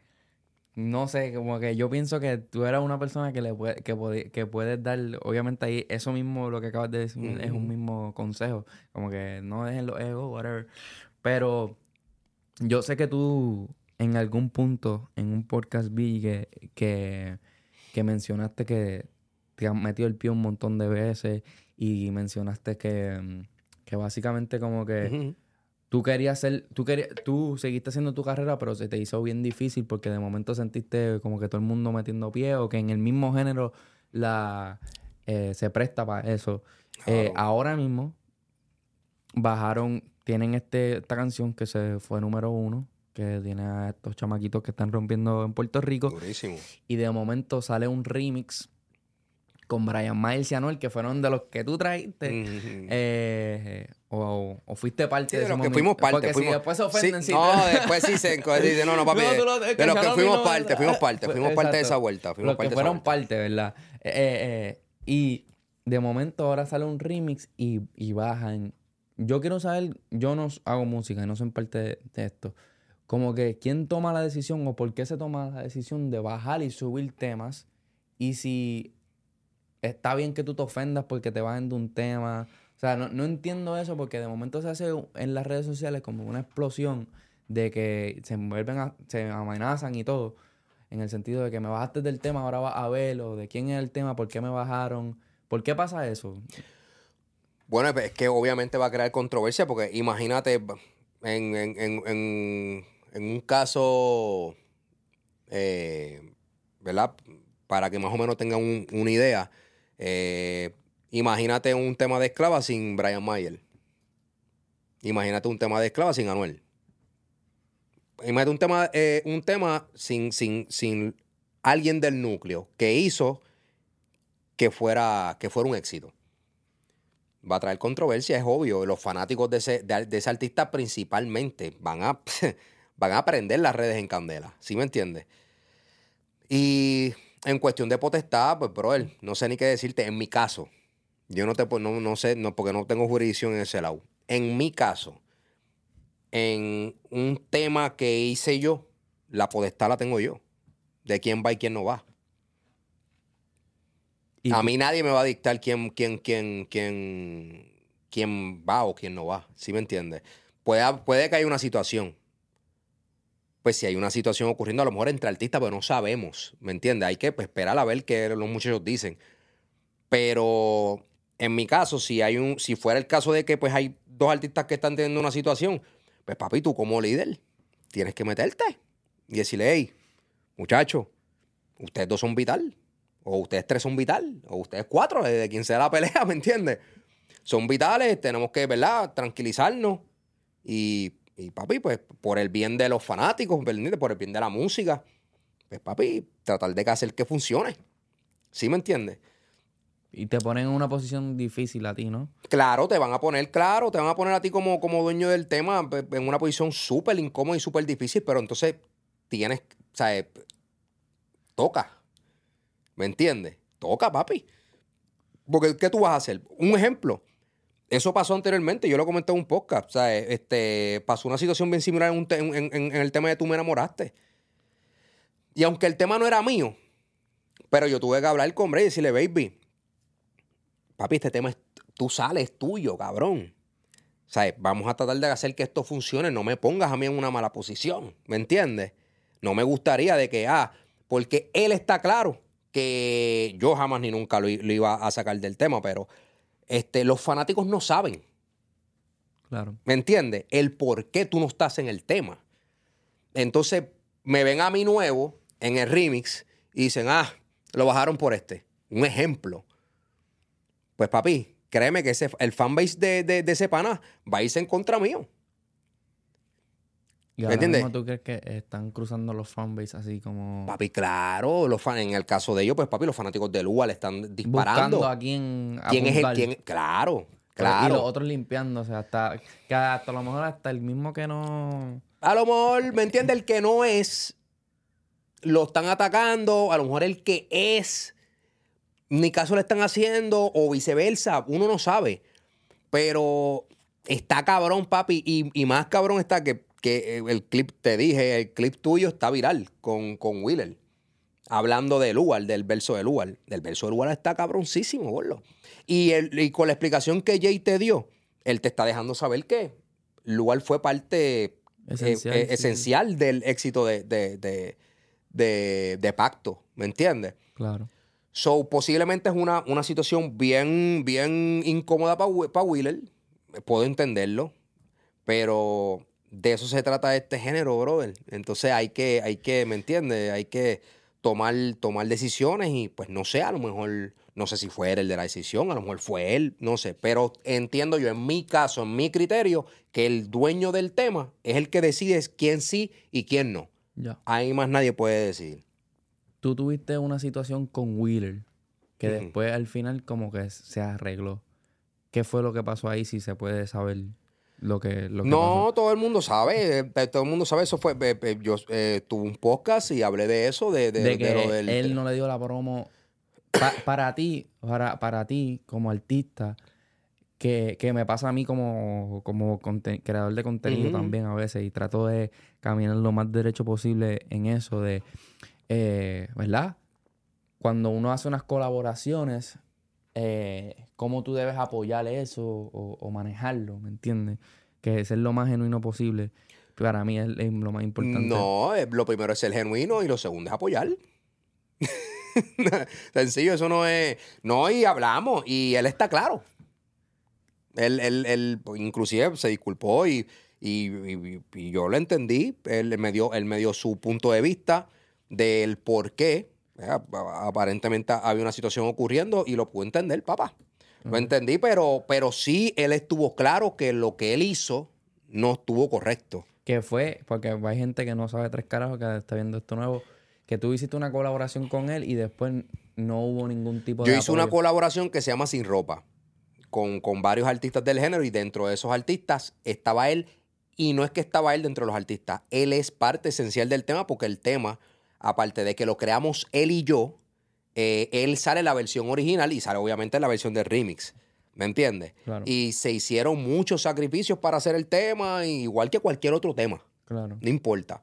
No sé, como que yo pienso que tú eras una persona que le puede, que, que puedes dar, obviamente ahí, eso mismo lo que acabas de decir es un mismo consejo, como que no dejen los egos, whatever. Pero yo sé que tú en algún punto en un podcast vi que, que, que mencionaste que te han metido el pie un montón de veces y mencionaste que, que básicamente como que. Tú querías ser, tú querías, tú seguiste haciendo tu carrera, pero se te hizo bien difícil porque de momento sentiste como que todo el mundo metiendo pie o que en el mismo género la eh, se presta para eso. Eh, ahora mismo bajaron, tienen este, esta canción que se fue número uno, que tiene a estos chamaquitos que están rompiendo en Puerto Rico, Durísimo. y de momento sale un remix con Brian Miles y Anuel, que fueron de los que tú trajiste. Eh, o, o fuiste parte Sí, de, de los que momento. fuimos parte. Porque si después se ofenden, Sí, no, después sí se dicen, no, no, papi. No, de, lo- los que fuimos no- parte, fuimos parte, fuimos parte de esa vuelta. Fuimos Los parte que de esa fueron vuelta. parte, ¿verdad? Eh, eh, y de momento ahora sale un remix y, y bajan. Yo quiero saber, yo no hago música y no soy parte de, de esto. Como que quién toma la decisión o por qué se toma la decisión de bajar y subir temas. Y si está bien que tú te ofendas porque te bajen de un tema. O sea, no, no entiendo eso porque de momento se hace en las redes sociales como una explosión de que se vuelven a, se amenazan y todo. En el sentido de que me bajaste del tema, ahora vas a verlo, de quién es el tema, por qué me bajaron. ¿Por qué pasa eso? Bueno, es que obviamente va a crear controversia porque imagínate en, en, un caso, eh, ¿verdad? Para que más o menos tengan una idea, eh, imagínate un tema de esclava sin Brian Mayer. Imagínate un tema de esclava sin Anuel. Imagínate un tema, eh, un tema sin, sin, sin alguien del núcleo que hizo que fuera, que fuera un éxito. Va a traer controversia, es obvio. Los fanáticos de ese, de, ese artista principalmente van a, van a prender las redes en candela. ¿Sí me entiendes? Y en cuestión de potestad, pues, brother, no sé ni qué decirte. En mi caso, yo no te no, no sé, no, porque no tengo jurisdicción en ese lado. En mi caso, en un tema que hice yo, la potestad la tengo yo. De quién va y quién no va. a mí nadie me va a dictar quién, quién, quién, quién, quién va o quién no va. ¿Sí me entiendes? Puede, puede que haya una situación. Pues si hay una situación ocurriendo, a lo mejor entre artistas, pero no sabemos. ¿Me entiendes? Hay que pues, esperar a ver qué los muchachos dicen. Pero en mi caso, si hay un, si fuera el caso de que pues hay dos artistas que están teniendo una situación, pues papi, tú como líder tienes que meterte y decirle, hey, muchachos, ustedes dos son vital, o ustedes tres son vital, o ustedes cuatro, de quien sea la pelea, ¿me entiendes? Son vitales, tenemos que, ¿verdad?, tranquilizarnos y, y, papi, pues por el bien de los fanáticos. Por el bien de la música, pues papi, tratar de hacer que funcione. ¿Sí me entiendes? Y te ponen en una posición difícil a ti, ¿no? Claro, te van a poner, claro, te van a poner a ti como, como dueño del tema en una posición súper incómoda y súper difícil, pero entonces tienes, o sea, eh, toca. ¿Me entiendes? Toca, papi. Porque, ¿qué tú vas a hacer? Un ejemplo. Eso pasó anteriormente, yo lo comenté en un podcast. Sea, este, pasó una situación bien similar en, el tema de tú me enamoraste. Y aunque el tema no era mío, pero yo tuve que hablar con Bray y decirle, baby, papi, este tema es, tú sales tuyo, cabrón. Sea, vamos a tratar de hacer que esto funcione. No me pongas a mí en una mala posición. ¿Me entiendes? No me gustaría de que, ah, porque él está claro que yo jamás ni nunca lo, iba a sacar del tema, pero este, los fanáticos no saben. Claro. ¿Me entiendes? El por qué tú no estás en el tema. Entonces, me ven a mí nuevo en el remix y dicen, ah, lo bajaron por este. Un ejemplo. Pues papi, créeme que ese, el fanbase de, de, ese pana va a irse en contra mío. ¿Me entiendes? ¿Cómo tú crees que están cruzando los fanbase así como...? Papi, claro. Los fan, en el caso de ellos, pues papi, los fanáticos de Lua le están disparando. Buscando a quién ¿Quién es el quién? Claro, claro. Y los otros limpiándose. Hasta, que hasta a lo mejor hasta el mismo que no... A lo mejor, ¿me entiendes? El que no es, lo están atacando. A lo mejor el que es ni caso le están haciendo o viceversa, uno no sabe. Pero está cabrón, papi, y, más cabrón está que, el clip, te dije, el clip tuyo está viral con, con Wheeler. Hablando de Lugar, del verso de Lugar. El verso de Lugar está cabroncísimo, boludo. Y, y con la explicación que Jay te dio, él te está dejando saber que Lugar fue parte eh, eh, esencial, del éxito de, de, de Pacto, ¿me entiendes? Claro. So, posiblemente es una, una situación bien, bien incómoda para Wheeler. Puedo entenderlo. Pero de eso se trata este género, brother. Entonces hay que, hay que, ¿me entiendes? Hay que tomar, tomar decisiones y pues no sé, a lo mejor, no sé si fue él el de la decisión, a lo mejor fue él, no sé. Pero entiendo yo, en mi caso, en mi criterio, que el dueño del tema es el que decide quién sí y quién no. Ya. Ahí más nadie puede decir tú tuviste una situación con Wheeler que después al final como que se arregló. ¿Qué fue lo que pasó ahí si se puede saber lo que, lo No, todo el mundo sabe, eh, todo el mundo sabe, eso fue, eh, eh, yo tuve un podcast y hablé de eso, de, de, que él no le dio la promo. para ti, para, para ti como artista, que, me pasa a mí como, como creador de contenido también a veces y trato de caminar lo más derecho posible en eso de ¿verdad? Cuando uno hace unas colaboraciones, eh, cómo tú debes apoyar eso o, manejarlo, ¿me entiendes? Que ser lo más genuino posible. Para mí es, lo más importante. No, eh, lo primero es ser genuino y lo segundo es apoyar. Sencillo, eso no es. No, y hablamos, y él está claro. Él, él, él inclusive se disculpó y, y, yo lo entendí. Él me, dio, él me dio su punto de vista del por qué. Aparentemente había una situación ocurriendo y lo pude entender, papá. Lo entendí, pero, pero sí él estuvo claro que lo que él hizo no estuvo correcto. Que fue, porque hay gente que no sabe tres carajos que está viendo esto nuevo, que tú hiciste una colaboración con él y después no hubo ningún tipo de. Yo hice una colaboración que se llama Sin Ropa con, con varios artistas del género y dentro de esos artistas estaba él y no es que estaba él dentro de los artistas, él es parte esencial del tema porque el tema, aparte de que lo creamos él y yo, eh, él sale la versión original y sale obviamente la versión del remix. ¿Me entiendes? Y se hicieron muchos sacrificios para hacer el tema, igual que cualquier otro tema. Claro. No importa.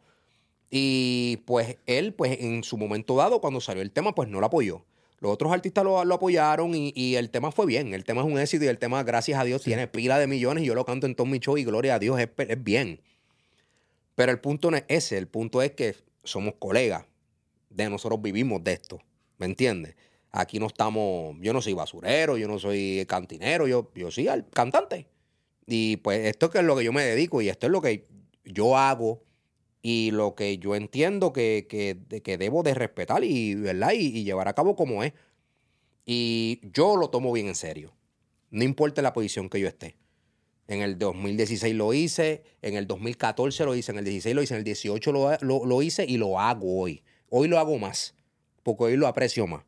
Y pues él, pues en su momento dado, cuando salió el tema, pues no lo apoyó. Los otros artistas lo, apoyaron y, el tema fue bien. El tema es un éxito y el tema, gracias a Dios, tiene pila de millones y yo lo canto en todo mi show y gloria a Dios, es, es bien. Pero el punto no es ese, el punto es que somos colegas. De nosotros vivimos de esto, ¿me entiendes? Aquí no estamos, yo no soy basurero, yo no soy cantinero, yo, yo soy cantante. Y pues esto es lo que yo me dedico y esto es lo que yo hago y lo que yo entiendo que, que, debo de respetar y, ¿verdad? Y, llevar a cabo como es. Y yo lo tomo bien en serio. No importa la posición que yo esté. En el 2016 lo hice, en el 2014 lo hice, en el 16 lo hice, en el 18 lo, hice y lo hago hoy. Hoy lo hago más, porque hoy lo aprecio más.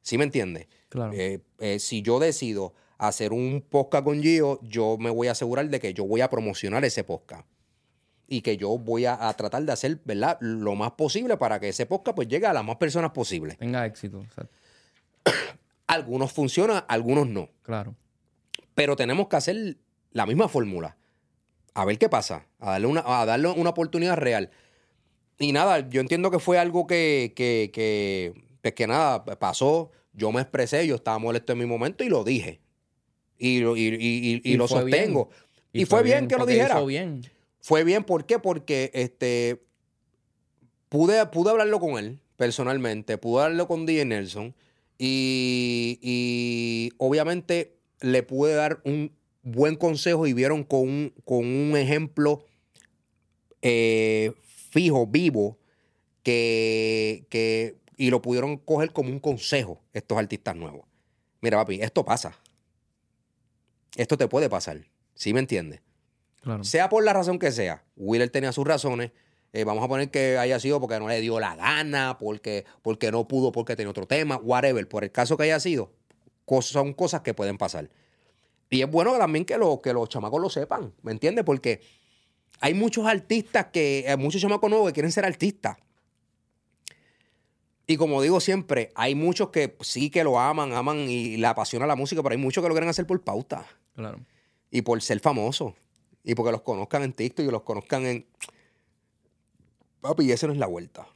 ¿Sí me entiendes? Claro. Eh, eh, si yo decido hacer un podcast con Gio, yo me voy a asegurar de que yo voy a promocionar ese podcast y que yo voy a, tratar de hacer, ¿verdad? Lo más posible para que ese podcast pues llegue a las más personas posibles. Tenga éxito. algunos funcionan, algunos no. Claro. Pero tenemos que hacer la misma fórmula. A ver qué pasa. A darle una, a darle una oportunidad real. Y nada, yo entiendo que fue algo que, que, que, pues que nada, pasó. Yo me expresé, yo estaba molesto en mi momento y lo dije. Y, y, y, lo sostengo. Y, fue, bien, que lo dijera. bien. Fue bien, ¿por qué? Porque este, pude, pude hablarlo con él personalmente, pude hablarlo con DJ Nelson y, obviamente le pude dar un buen consejo y vieron con un, con un ejemplo eh, fijo, vivo, que, que, y lo pudieron coger como un consejo estos artistas nuevos. Mira, papi, esto pasa. Esto te puede pasar. ¿Sí me entiendes? Sea por la razón que sea. Wheeler tenía sus razones. Eh, vamos a poner que haya sido porque no le dio la gana, porque, porque no pudo, porque tenía otro tema, whatever. Por el caso que haya sido, son cosas que pueden pasar. Y es bueno también que, que los chamacos lo sepan, ¿me entiendes? Porque hay muchos artistas que, hay muchos chamacos nuevos que quieren ser artistas. Y como digo siempre, hay muchos que sí que lo aman, aman y le apasiona la música, pero hay muchos que lo quieren hacer por pauta. Claro. Y por ser famoso. Y porque los conozcan en TikTok y los conozcan en. Papi, esa no es la vuelta.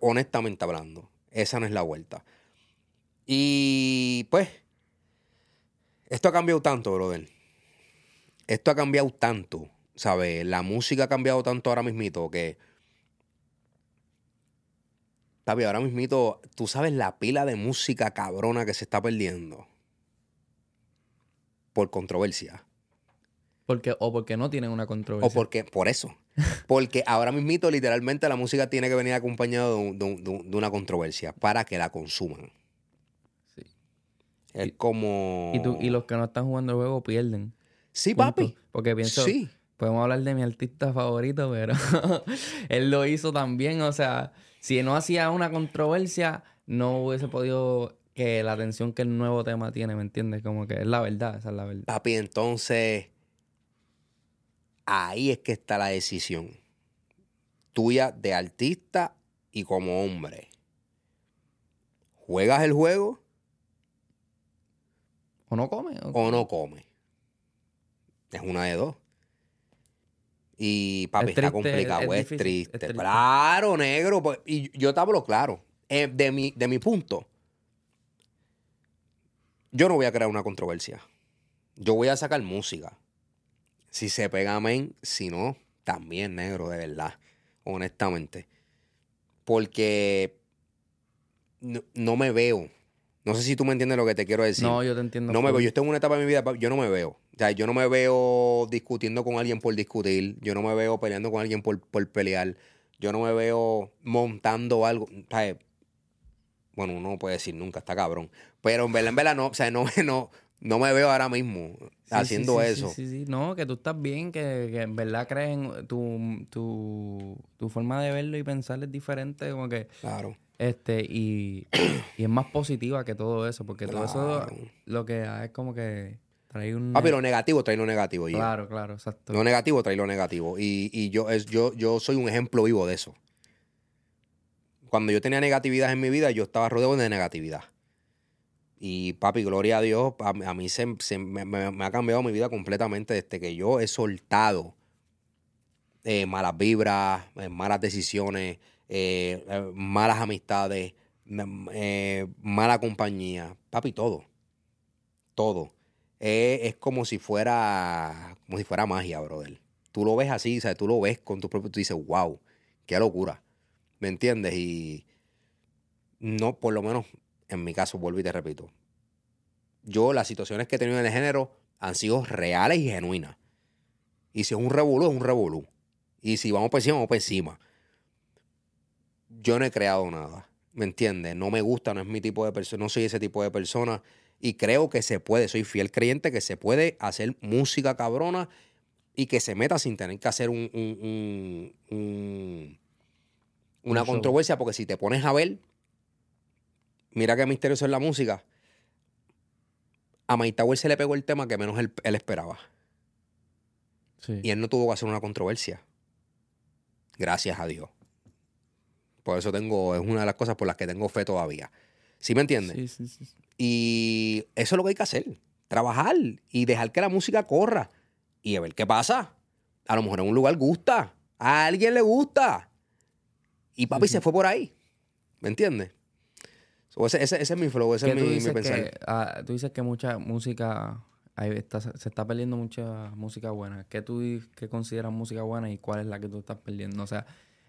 Honestamente hablando, esa no es la vuelta. Y pues, esto ha cambiado tanto, brother. Esto ha cambiado tanto, ¿sabes? La música ha cambiado tanto ahora mismito que. Papi, ahora mismito, tú sabes la pila de música cabrona que se está perdiendo. Por controversia. Porque, o porque no tienen una controversia. O porque, por eso. Porque ahora mismito, literalmente, la música tiene que venir acompañada de, una controversia para que la consuman. Es como. Y, tú, y los que no están jugando el juego pierden. Sí, papi. Porque pienso. Sí. Podemos hablar de mi artista favorito, pero él lo hizo también. O sea, si no hacía una controversia, no hubiese podido que la atención que el nuevo tema tiene, ¿me entiendes? Como que es la verdad, esa es la verdad. Papi, entonces Ahí es que está la decisión tuya de artista y como hombre. ¿Juegas el juego? ¿O no come? O, no come. Es una de dos. Y papi, está complicado, es, triste. Claro, negro. Pues, y yo te hablo claro. Eh, de, mi, de mi punto. yo no voy a crear una controversia. Yo voy a sacar música. Si se pega, amén. Si no, también negro, de verdad. Honestamente. Porque no, no me veo. No sé si tú me entiendes lo que te quiero decir. No, yo te entiendo. No me veo. Yo estoy en una etapa de mi vida, yo no me veo. O sea, yo no me veo discutiendo con alguien por discutir. Yo no me veo peleando con alguien por, por pelear. Yo no me veo montando algo. O sea, bueno, uno no puede decir nunca, está cabrón. Pero en verdad, en verdad, no, o sea, no, no, no me veo ahora mismo Sí, haciendo sí, sí, eso. Sí, sí, sí. No, que tú estás bien, que, que en verdad crees en tu, tu, tu forma de verlo y pensar es diferente, como que, Claro. Este, y, y es más positiva que todo eso, porque todo eso lo que es como que trae un... Papi, lo negativo trae lo negativo. Gio. Claro, claro, exacto. Lo negativo trae lo negativo. Y, y yo, es, yo, yo soy un ejemplo vivo de eso. Cuando yo tenía negatividad en mi vida, yo estaba rodeado de negatividad. Y papi, gloria a Dios, a, a mí se, se- me, me- me ha cambiado mi vida completamente desde que yo he soltado eh, malas vibras, eh, malas decisiones, eh, eh, malas amistades, eh, mala compañía. Papi, todo. Todo. Es como si fuera como si fuera magia, brother. Tú lo ves así, ¿sabes? Tú lo ves con tu propio... Tú dices, wow, qué locura. ¿Me entiendes? Y no, por lo menos en mi caso, vuelvo y te repito. Yo, las situaciones que he tenido en el género han sido reales y genuinas. Y si es un revolú, es un revolú. Y si vamos por encima, vamos por encima. Yo no he creado nada. ¿Me entiendes? No me gusta, no es mi tipo de persona, no soy ese tipo de persona. Y creo que se puede, soy fiel creyente que se puede hacer música cabrona y que se meta sin tener que hacer un, un- un- un- una controversia, porque si te pones a ver, mira qué misterioso es la música. A Tower se le pegó el tema que menos él, él esperaba. Sí. Y él no tuvo que hacer una controversia. Gracias a Dios. Por eso tengo, es una de las cosas por las que tengo fe todavía. ¿Sí me entiendes? Sí, sí, sí. Y eso es lo que hay que hacer. Trabajar y dejar que la música corra. Y a ver qué pasa. A lo mejor en un lugar gusta. A alguien le gusta. Y papi se fue por ahí. ¿Me entiendes? So, ese, ese- ese es mi flow, ese ¿Qué es mi, mi dices pensar. que, ah, tú dices que mucha música, ahí está- se está perdiendo mucha música buena. ¿Qué tú qué consideras música buena y cuál es la que tú estás perdiendo? O sea,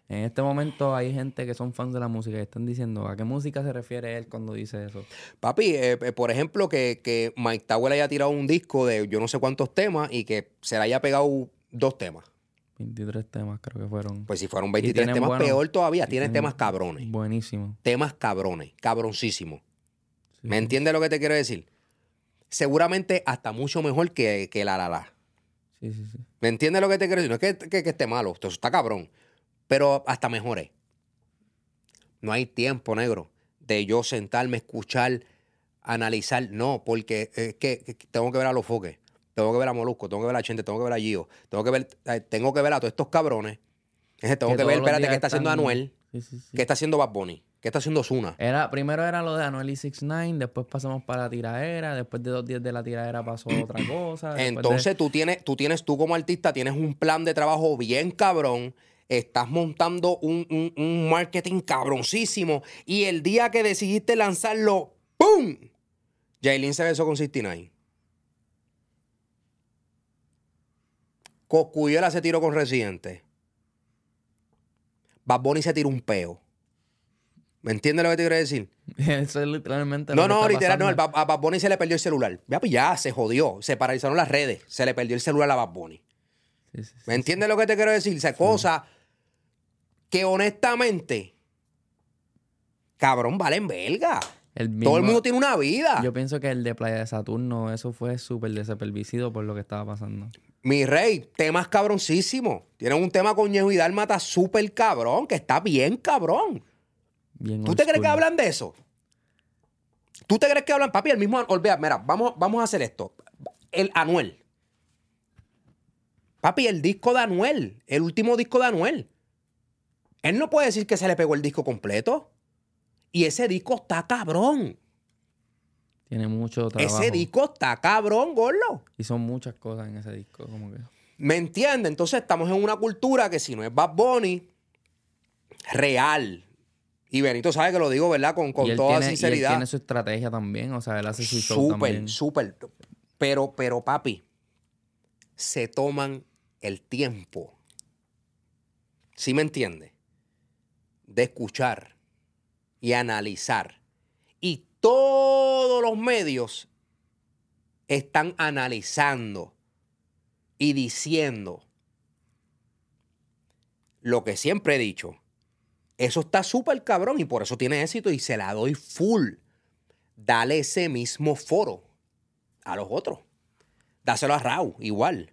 en este momento hay gente que son fans de la música y están diciendo, ¿a qué música se refiere él cuando dice eso? Papi, eh, eh, por ejemplo, que, que Mike Tower haya tirado un disco de yo no sé cuántos temas y que se le haya pegado dos temas. 23 temas creo que fueron. Pues si fueron Y 23 tienen temas, buenos- peor todavía. y Tiene tienen temas cabrones. Buenísimo. Temas cabrones. Cabroncísimos. Sí, ¿Me entiendes lo que te quiero decir? Seguramente hasta mucho mejor que, que la la la. Sí, sí, sí. ¿Me entiendes lo que te quiero decir? No es que, que- que esté malo, esto está cabrón. Pero hasta mejores. No hay tiempo, negro, de yo sentarme, escuchar, analizar. No, porque es que, que tengo que ver a los foques, tengo que ver a Molusco, tengo que ver a Chente, tengo que ver a Gio, tengo que ver, eh, tengo que ver a todos estos cabrones. Tengo que, ver, espérate, qué está haciendo están- Anuel, Sí, sí, sí. qué está haciendo Bad Bunny, qué está haciendo Zuna. Era, primero era lo de Anuel y 69, después pasamos para la tiraera, después de dos días de la tiraera pasó otra cosa. de- Entonces tú tienes, tú tienes, tú como artista, tienes un plan de trabajo bien cabrón. Estás montando un, un- un marketing cabroncísimo. Y el día que decidiste lanzarlo, ¡pum! Jailin se besó con 69. Coscuyuela se tiró con Residente. Bad Bunny se tiró un peo. ¿Me entiendes lo que te quiero decir? Eso es literalmente No, lo que no, está literal, no. pasando. A Bad Bunny se le perdió el celular. Ya, pues ya, se jodió. Se paralizaron las redes. Se le perdió el celular a Bad Bunny. Sí, sí, sí. ¿Me entiendes lo que te quiero decir? O sea, cosas que honestamente, cabrón, valen verga. El Todo el mundo tiene una vida. Yo pienso que el de Playa de Saturno, eso fue súper desapervicido por lo que estaba pasando. Mi rey, temas cabroncísimos. Tienen un tema con Ñejo y Dálmata súper cabrón, que está bien cabrón. Bien ¿Tú te crees que hablan de eso? ¿Tú te crees que hablan, papi? El mismo, olvida, mira, vamos, vamos a hacer esto. El Anuel. Papi, el disco de Anuel, el último disco de Anuel. Él no puede decir que se le pegó el disco completo. Y ese disco está cabrón. Tiene mucho trabajo. Ese disco está cabrón, gordo. Y son muchas cosas en ese disco, como que... ¿Me entiendes? Entonces estamos en una cultura que si no es Bad Bunny, real, Y Benito sabe que lo digo, ¿verdad? Con, toda tiene- y él sinceridad. tiene su estrategia también, o sea, él hace su show también. Súper, súper. Pero, pero, papi, se toman el tiempo. ¿Sí me entiende? De escuchar y analizar. Y todos los medios están analizando y diciendo lo que siempre he dicho. Eso está súper cabrón y por eso tiene éxito y se la doy full dale ese mismo foro a los otros. Dáselo a Rau, igual.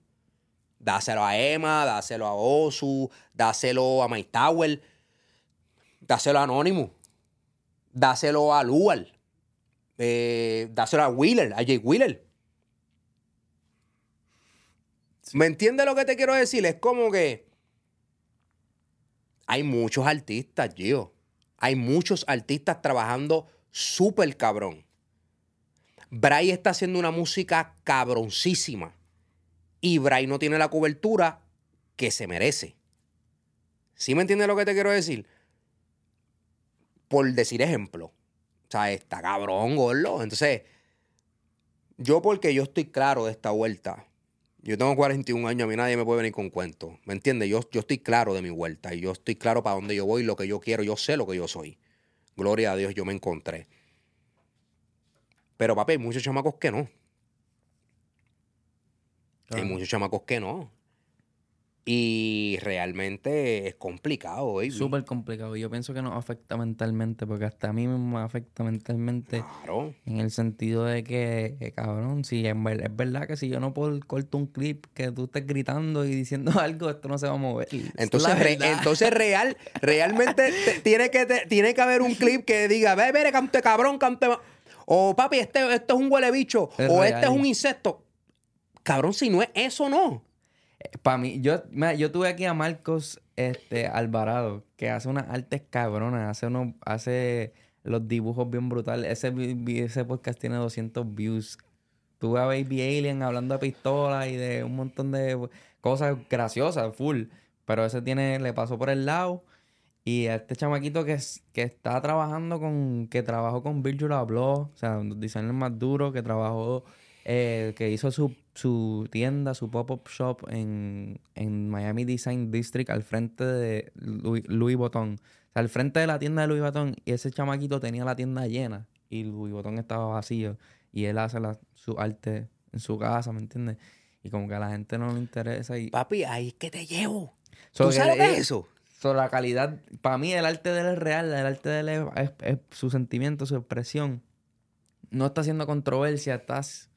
Dáselo a Emma, dáselo a Osu, dáselo a Mike dáselo a Anonymous, dáselo a Lual, eh, dáselo a Wheeler, a Jay Wheeler. ¿Me entiendes lo que te quiero decir? Es como que hay muchos artistas, Gio. Hay muchos artistas trabajando súper cabrón. Bray está haciendo una música cabroncísima. Y Bray no tiene la cobertura que se merece. ¿Sí me entiendes lo que te quiero decir? Por decir ejemplo. O sea, está cabrón, gordo. Entonces, yo porque yo estoy claro de esta vuelta. Yo tengo 41 años, a mí nadie me puede venir con cuentos. ¿Me entiendes? Yo, yo estoy claro de mi vuelta y yo estoy claro para dónde yo voy, lo que yo quiero. Yo sé lo que yo soy. Gloria a Dios, yo me encontré. Pero, papi, hay muchos chamacos que no. Hay Claro. muchos chamacos que no. Y realmente es complicado, baby. Súper complicado. Yo pienso que nos afecta mentalmente, porque hasta a mí me afecta mentalmente Claro. en el sentido de que, eh, cabrón, si en ver- es verdad que si yo no puedo corto un clip que tú estés gritando y diciendo algo, esto no se va a mover. Es Entonces, re- entonces real, realmente te- tiene, que, te- tiene que haber un clip que diga, ve, ve, cante cabrón, cante... ma-". O papi, este, este es un huele bicho. Es o real. este es un insecto. Cabrón, si no es eso, no. Para mí, yo, mira, yo tuve aquí a Marcos este, Alvarado, que hace unas artes cabronas, hace unos, hace los dibujos bien brutales. Ese, ese podcast tiene 200 views. Tuve a Baby Alien hablando de pistolas y de un montón de cosas graciosas, full. Pero ese tiene, le pasó por el lado. Y a este chamaquito que, que está trabajando con, que trabajó con Virgil Abloh, o sea, un los designers más duros, que trabajó, eh, que hizo su, su tienda, su pop-up shop en, en Miami Design District al frente de Louis, Louis Vuitton. O sea, al frente de la tienda de Louis Vuitton. Y ese chamaquito tenía la tienda llena y Louis Vuitton estaba vacío. Y él hace la- su arte en su casa, ¿me entiendes? Y como que a la gente no le interesa. Y, Papi, ahí es que te llevo. So ¿Tú sabes lo que es eso? So, la calidad, para mí el arte de él es real, el arte de él es, es- es su sentimiento, su expresión. No está haciendo controversia, estás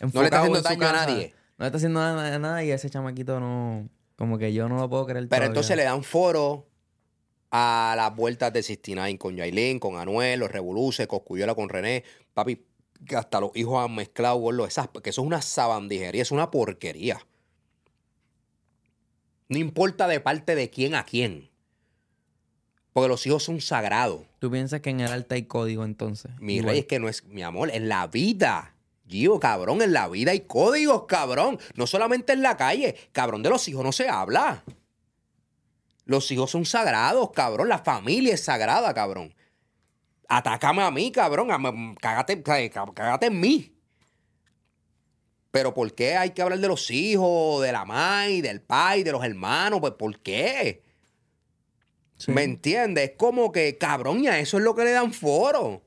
No le está haciendo daño a nadie. No le está haciendo nada, nada y ese chamaquito no, como que yo no lo puedo creer Pero todavía. entonces le dan foro a las vueltas de 69 con Yailin, con Anuel, los Revoluces, Coscuyuela con René. Papi, que hasta los hijos han mezclado, gordo, esas, que eso es una sabandijería, es una porquería. No importa de parte de quién a quién. Porque los hijos son sagrados. ¿Tú piensas que en el arte hay código entonces? Mi Igual. rey es que no es, mi amor, en la vida. Gio, cabrón, en la vida hay códigos, cabrón. No solamente en la calle. Cabrón, de los hijos no se habla. Los hijos son sagrados, cabrón. La familia es sagrada, cabrón. Atácame a mí, cabrón. Cágate, cá- cágate en mí. Pero ¿por qué hay que hablar de los hijos, de la madre, del pai, de los hermanos? Pues ¿por qué? Sí. ¿Me entiendes? Es como que, cabrón, y a eso es lo que le dan foro.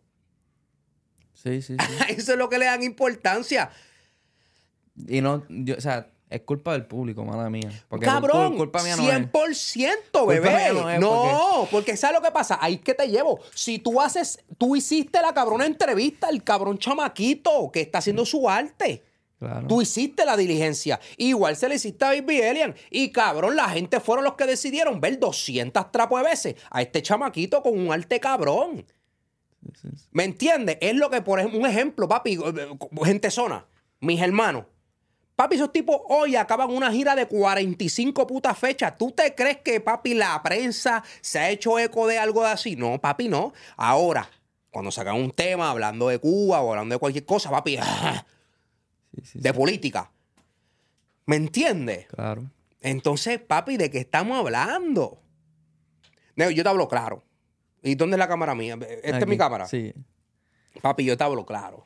Sí, sí, eso es lo que le dan importancia. y no, yo, o sea, es culpa del público, mala mía. Porque por Cabrón, cul- culpa mía no es. 100%, bebé. Culpa mía no es, no, porque ¿sabes lo que pasa? Ahí es que te llevo. Si tú haces, tú hiciste la cabrona entrevista, el cabrón chamaquito que está haciendo su arte. Claro. Tú hiciste la diligencia. Igual se le hiciste a Baby Alien. Y cabrón, la gente fueron los que decidieron ver 200 trapos de veces a este chamaquito con un arte cabrón. ¿Me entiendes? Es lo que, por ejemplo, un ejemplo, papi, eh, gente zona, mis hermanos. Papi, esos tipos hoy acaban una gira de 45 putas fechas. ¿Tú te crees que, papi, la prensa se ha hecho eco de algo de así? No, papi, no. Ahora, cuando sacan un tema hablando de Cuba o hablando de cualquier cosa, papi, Sí, sí, de sí. política. ¿Me entiendes? Claro. Entonces, papi, ¿de qué estamos hablando? No, Yo te hablo claro. ¿Y dónde es la cámara mía? ¿Esta es mi cámara? Sí. Papi, yo te hablo claro.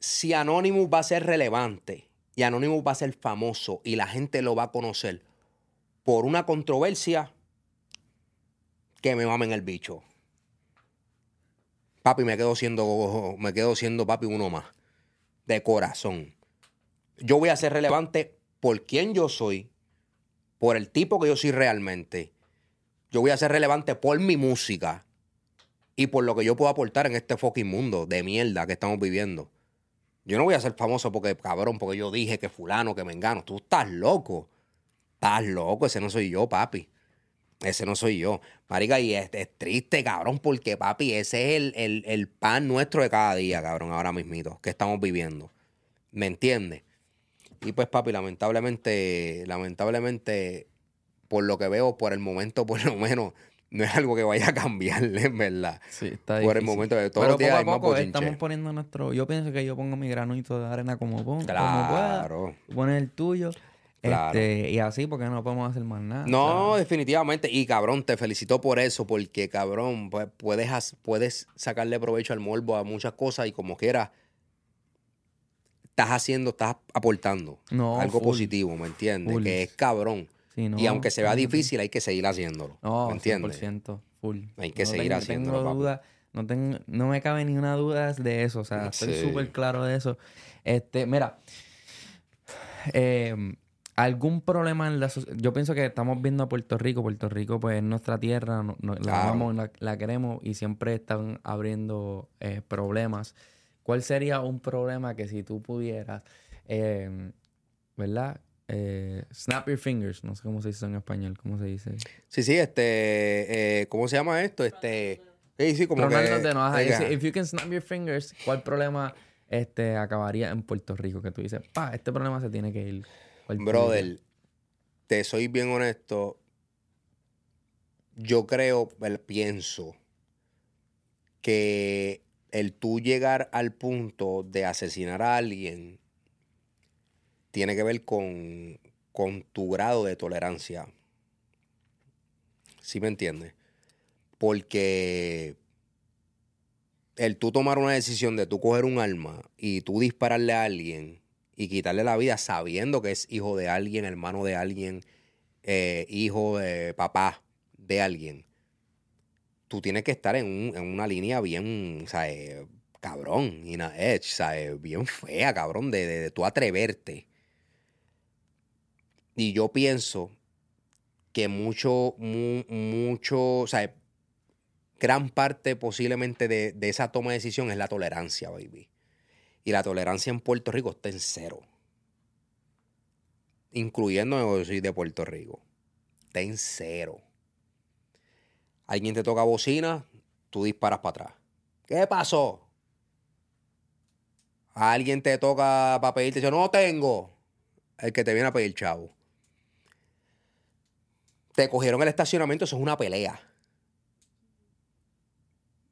Si Anonymous va a ser relevante y Anonymous va a ser famoso y la gente lo va a conocer por una controversia, que me mamen el bicho. Papi, me quedo siendo, me quedo siendo papi uno más. De corazón. Yo voy a ser relevante por quién yo soy, por el tipo que yo soy realmente. Yo voy a ser relevante por mi música y por lo que yo puedo aportar en este fucking mundo de mierda que estamos viviendo. Yo no voy a ser famoso porque, cabrón, porque yo dije que fulano, que me engano. Tú estás loco. Estás loco, ese no soy yo, papi. Ese no soy yo. Marica, y es, triste, cabrón, porque, papi, ese es el, el- el pan nuestro de cada día, cabrón, ahora mismito, que estamos viviendo. ¿Me entiendes? Y pues, papi, lamentablemente, lamentablemente, por lo que veo, por el momento, por lo menos, no es algo que vaya a cambiar, en verdad. Sí, está Por el momento, de todos Pero los días poco hay a más poco estamos poniendo nuestro... Yo pienso que yo pongo mi granito de arena como, pon- como pueda. Claro. Pones el tuyo. Claro. Este, y así, porque no podemos hacer más nada. No, definitivamente. Y cabrón, te felicito por eso, porque cabrón, puedes, puedes sacarle provecho al morbo a muchas cosas y como quieras, estás haciendo, estás aportando No, algo full. positivo, ¿me entiendes? Full. Que es cabrón. Sí, no, y aunque se vea difícil, hay que seguir haciéndolo. No, ¿Me entiendes? 100%, full. Hay que No seguir tengo- haciéndolo, tengo papi. duda, no, tengo, no me cabe ni una duda de eso. O sea, estoy Sí. súper claro de eso. Este, mira, eh, algún problema en la sociedad. Yo pienso que estamos viendo a Puerto Rico. Puerto Rico, pues, es nuestra tierra, no- no- la amamos, la, la queremos y siempre están abriendo eh, problemas. ¿Cuál sería un problema que si tú pudieras, eh, ¿verdad? Eh, snap your fingers, no sé cómo se dice en español, ¿cómo se dice? Sí, sí, este, eh, ¿cómo se llama esto? Este, sí, sí, como Ronaldo que... no, dice, if you can snap your fingers, ¿cuál problema este, acabaría en Puerto Rico? Que tú dices, pa, este problema se tiene que ir. Brother, te soy bien honesto. Yo creo, pienso que el tú llegar al punto de asesinar a alguien tiene que ver con, con tu grado de tolerancia. ¿Sí me entiendes? Porque el tú tomar una decisión de tú coger un arma y tú dispararle a alguien y quitarle la vida sabiendo que es hijo de alguien, hermano de alguien, eh, hijo de papá de alguien, tú tienes que estar en, un- en una línea bien, ¿sabes? Cabrón, in a edge, ¿sabes? Bien fea, cabrón, de, de, de tú atreverte. Y yo pienso que mucho, mu- mucho, o sea, gran parte posiblemente de, de esa toma de decisión es la tolerancia, baby. Y la tolerancia en Puerto Rico está en cero. Incluyendo que soy de Puerto Rico. Está en cero. Alguien te toca bocina, tú disparas para atrás. ¿Qué pasó? Alguien te toca para pedirte, yo no tengo. El que te viene a pedir chavo. Te cogieron el estacionamiento, eso es una pelea.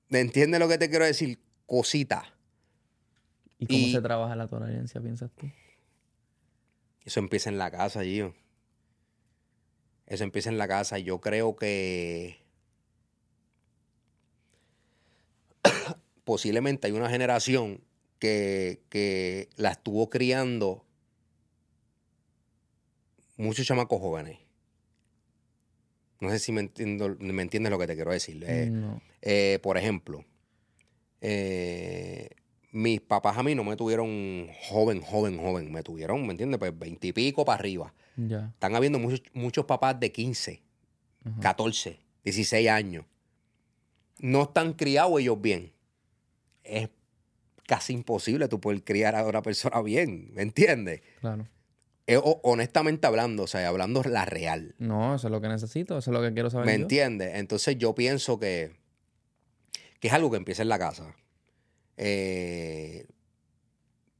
¿Me entiendes lo que te quiero decir? Cosita. ¿Y cómo y- se trabaja la tolerancia, piensas tú? Eso empieza en la casa, Gio. Eso empieza en la casa. Yo creo que posiblemente hay una generación que, que la estuvo criando muchos chamacos jóvenes. No sé si me, entiendo, me entiendes lo que te quiero decir. Eh, no. eh, por ejemplo, eh, mis papás a mí no me tuvieron joven, joven, joven. Me tuvieron, ¿me entiendes? Pues veintipico para arriba. Ya. Están habiendo muchos, muchos papás de 15, Ajá. 14, 16 años. No están criados ellos bien. Es casi imposible tú poder criar a una persona bien, ¿me entiendes? Claro. Eh, honestamente hablando, o sea, hablando la real. No, eso es lo que necesito, eso es lo que quiero saber. ¿Me entiendes? Entonces yo pienso que, que es algo que empieza en la casa. Eh,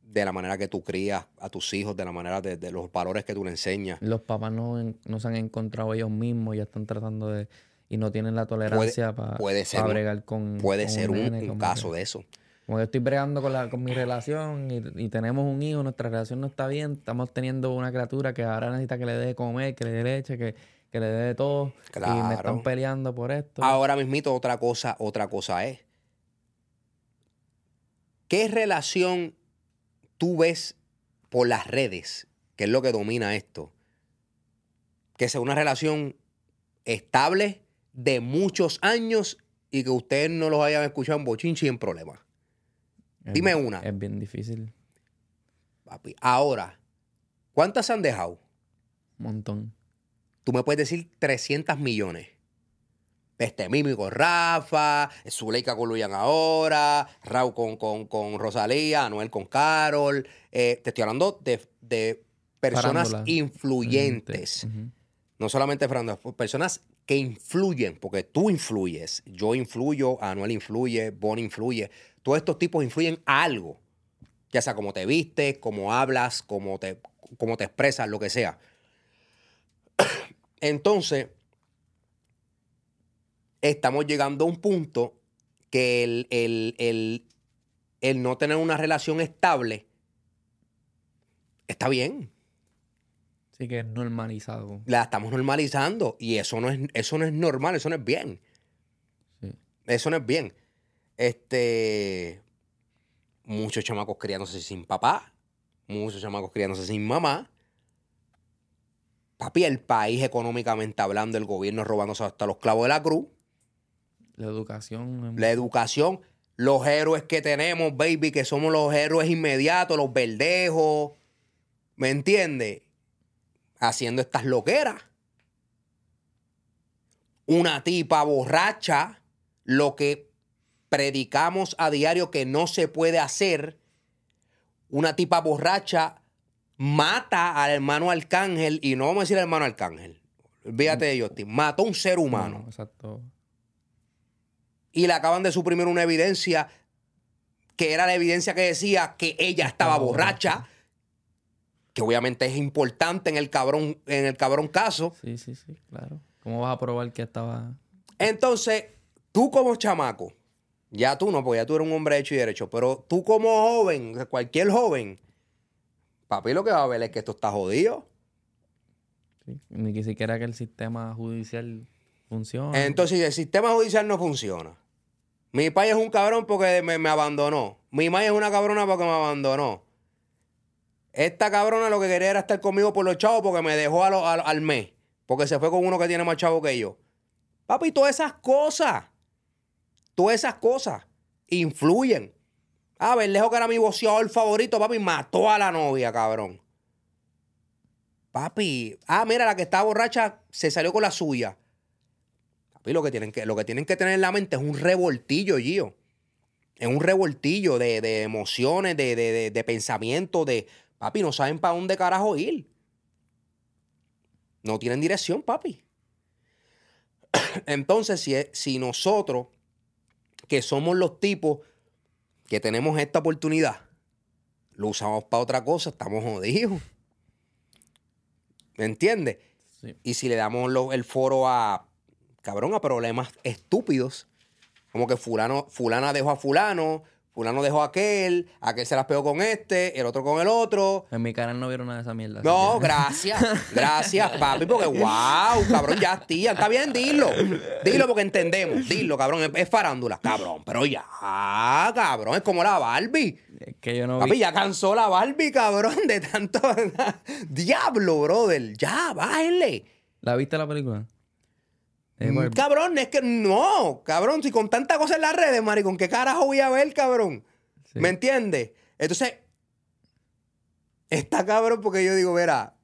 de la manera que tú crías a tus hijos, de la manera de, de los valores que tú le enseñas. Los papás no, en- no se han encontrado ellos mismos, ya están tratando de. Y no tienen la tolerancia para puede ser un- bregar con. Puede con ser un, nene, un como caso que- de eso. Como yo estoy bregando con, la, con mi relación y, y tenemos un hijo, nuestra relación no está bien, estamos teniendo una criatura que ahora necesita que le dé de comer, que le dé leche, que, que le dé de todo y me están peleando por esto. Ahora mismito otra cosa, otra cosa es. ¿Qué relación tú ves por las redes, que es lo que domina esto? Que sea una relación estable de muchos años y que ustedes no los hayan escuchado en bochinchi en problemas. Dime bien- una. Es bien difícil. papi. Ahora, ¿cuántas se han dejado? Un montón. Tú me puedes decir 300 millones. Este Mimi con Rafa, Zuleika con Luyan ahora, Raúl con, con, con Rosalía, Anuel con Carol. Eh, te estoy hablando de, de personas influyentes. No solamente farándula, personas que influyen, porque tú influyes, yo influyo, Anuel influye, Bon influye. Todos estos tipos influyen a algo. Ya sea cómo te vistes, cómo hablas, cómo te, cómo te expresas, lo que sea. Entonces, estamos llegando a un punto que el, el- el- el no tener una relación estable está bien. Sí que es normalizado. La estamos normalizando y eso no es, eso no es normal, eso no es bien. Sí. Eso no es bien. Este. Muchos chamacos criándose sin papá. Muchos chamacos criándose sin mamá. Papi, el país económicamente hablando, el gobierno robándose hasta los clavos de la cruz. La educación. La educación, los héroes que tenemos, baby, que somos los héroes inmediatos, los verdejos. ¿Me entiendes? Haciendo estas loqueras. Una tipa borracha, lo que predicamos a diario que no se puede hacer. Una tipa borracha mata al hermano Arcángel, y no vamos a decir hermano Arcángel. Olvídate de Justin. Mató a un ser humano No, exacto. y le acaban de suprimir una evidencia que era la evidencia que decía que ella estaba Estaba borracha, que obviamente es importante en el cabrón, en el cabrón caso. Sí, sí, sí, claro. ¿Cómo vas a probar que estaba.? Entonces, tú como chamaco, ya tú no, porque ya tú eres un hombre hecho y derecho, pero tú como joven, cualquier joven, papi lo que va a ver es que esto está jodido. Sí. Ni que siquiera que el sistema judicial funcione. Entonces, el sistema judicial no funciona. Mi pai es un cabrón porque me, me abandonó. Mi madre es una cabrona porque me abandonó. Esta cabrona lo que quería era estar conmigo por los chavos porque me dejó a lo- a- al mes. Porque se fue con uno que tiene más chavo que yo. Papi, todas esas cosas. Todas esas cosas influyen. A ver, lejos que era mi boxeador favorito, papi, mató a la novia, cabrón. Papi, ah, mira, la que estaba borracha se salió con la suya. Papi, lo que tienen que, lo que, tienen que tener en la mente es un revoltillo, Gio. Es un revoltillo de, de emociones, de, de, de, pensamientos, de... Papi, no saben para dónde carajo ir. No tienen dirección, papi. Entonces, si, si nosotros, que somos los tipos que tenemos esta oportunidad, lo usamos para otra cosa, estamos jodidos. ¿Me entiendes? Sí. Y si le damos lo- el foro a, cabrón, a problemas estúpidos, como que fulano, fulana dejó a fulano, fulano dejó a aquel, aquel se las pegó con este, el otro con el otro. En mi canal no vieron nada de esa mierda. No, gracias, gracias, papi, porque wow, cabrón, ya, tía, está bien, dilo. Dilo porque entendemos, dilo, cabrón, es, es farándula, cabrón, pero ya, cabrón, es como la Barbie. Es que yo no Papi, vi. ya cansó la Barbie, cabrón, de tanto. Diablo, brother. Ya, bájenle. ¿La viste la película? Eh, Mm. Cabrón, es que no, cabrón, si con tanta cosa en las redes, maricón, ¿qué carajo voy a ver, cabrón? Sí. ¿Me entiendes? Entonces, está cabrón porque yo digo, verá,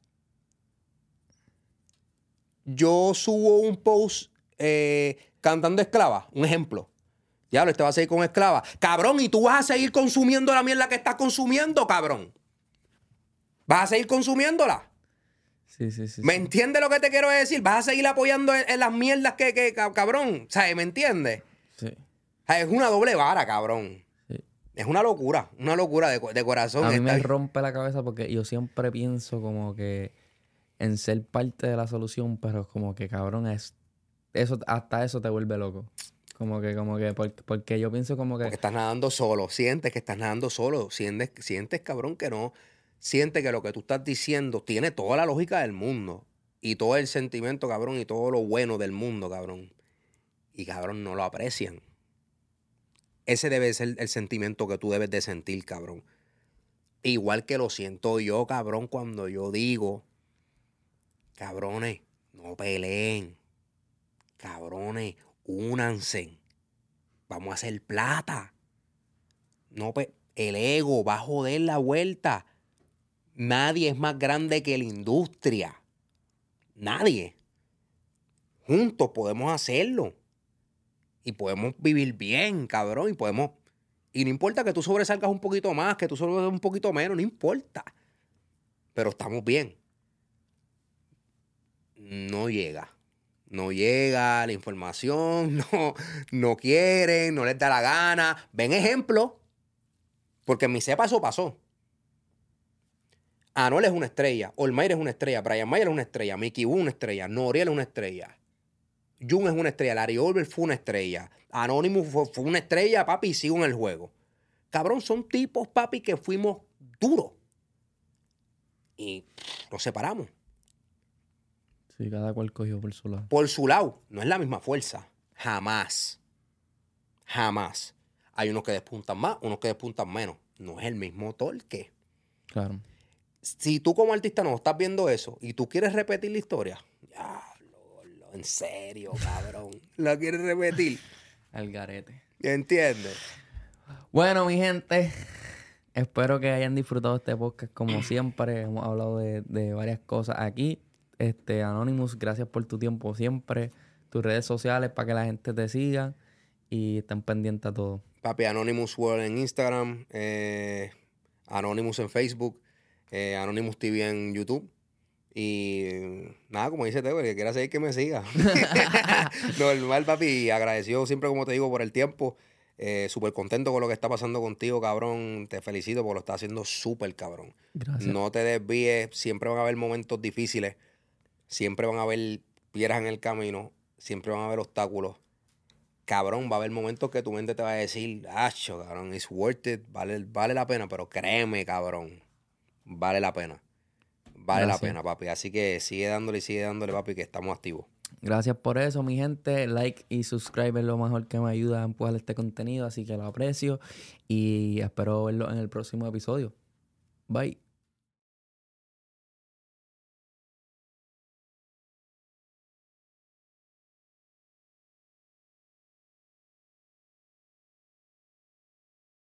yo subo un post eh, cantando esclava, un ejemplo. Diablo, este va a seguir con esclava. Cabrón, y tú vas a seguir consumiendo la mierda que estás consumiendo, cabrón. ¿Vas a seguir consumiéndola? Sí, sí, sí. ¿Me entiendes lo que te quiero decir? ¿Vas a seguir apoyando en, en las mierdas que, que, ca- cabrón? ¿Sabes? ¿Me entiendes? Sí. Es una doble vara, cabrón. Sí. Es una locura, una locura de, de corazón. A mí me rompe la cabeza porque yo siempre pienso como que en ser parte de la solución, pero como que cabrón es eso hasta eso te vuelve loco. Como que como que por- porque yo pienso como que Porque estás nadando solo, sientes que estás nadando solo, sientes, sientes cabrón que no, sientes que lo que tú estás diciendo tiene toda la lógica del mundo y todo el sentimiento, cabrón, y todo lo bueno del mundo, cabrón. Y cabrón, no lo aprecian. Ese debe ser el sentimiento que tú debes de sentir, cabrón. Igual que lo siento yo, cabrón, cuando yo digo, cabrones, no peleen. Cabrones, únanse. Vamos a hacer plata. No, el ego va a joder la vuelta. Nadie es más grande que la industria. Nadie. Juntos podemos hacerlo. Y podemos vivir bien, cabrón. Y podemos. Y no importa que tú sobresalgas un poquito más, que tú sobresalgas un poquito menos, no importa. Pero estamos bien. No llega. No llega la información, no, no quieren, no les da la gana. Ven ejemplo. Porque en mi cepa eso pasó. Anuel es una estrella, Olmair es una estrella, Brian Mayer es una estrella, Mickey Wu es una estrella, Noriel es una estrella, Jun es una estrella, Larry Olver fue una estrella, Anonymous fue, una estrella, papi, y sigo en el juego. Cabrón, son tipos, papi, que fuimos duros. Y nos separamos. Sí, cada cual cogió por su lado. Por su lado, no es la misma fuerza. Jamás. Jamás. Hay unos que despuntan más, unos que despuntan menos. No es el mismo torque. Claro si tú como artista no estás viendo eso y tú quieres repetir la historia, diablo, en serio, cabrón, ¿la quieres repetir? Al garete. ¿Entiendes? Bueno, mi gente, espero que hayan disfrutado este podcast como siempre. Hemos hablado de, varias cosas aquí. Este, Anonymous, gracias por tu tiempo siempre. Tus redes sociales para que la gente te siga y estén pendientes a todo. Papi, Anonymous World en Instagram, eh, Anonymous en Facebook. Eh, Anonymous TV en YouTube. Y nada, como dice Teo, el que quiera seguir que me siga. Normal, papi. Agradecido siempre, como te digo, por el tiempo. Eh, súper contento con lo que está pasando contigo, cabrón. Te felicito porque lo estás haciendo súper, cabrón. Gracias. No te desvíes. Siempre van a haber momentos difíciles. Siempre van a haber piedras en el camino. Siempre van a haber obstáculos. Cabrón, va a haber momentos que tu mente te va a decir, acho, cabrón, it's worth it, vale, vale la pena, pero créeme, cabrón, vale la pena. Vale la pena, papi. Así que sigue dándole y sigue dándole, papi, que estamos activos. Gracias por eso, mi gente. Like y subscribe es lo mejor que me ayuda a empujar este contenido, así que lo aprecio y espero verlo en el próximo episodio. Bye.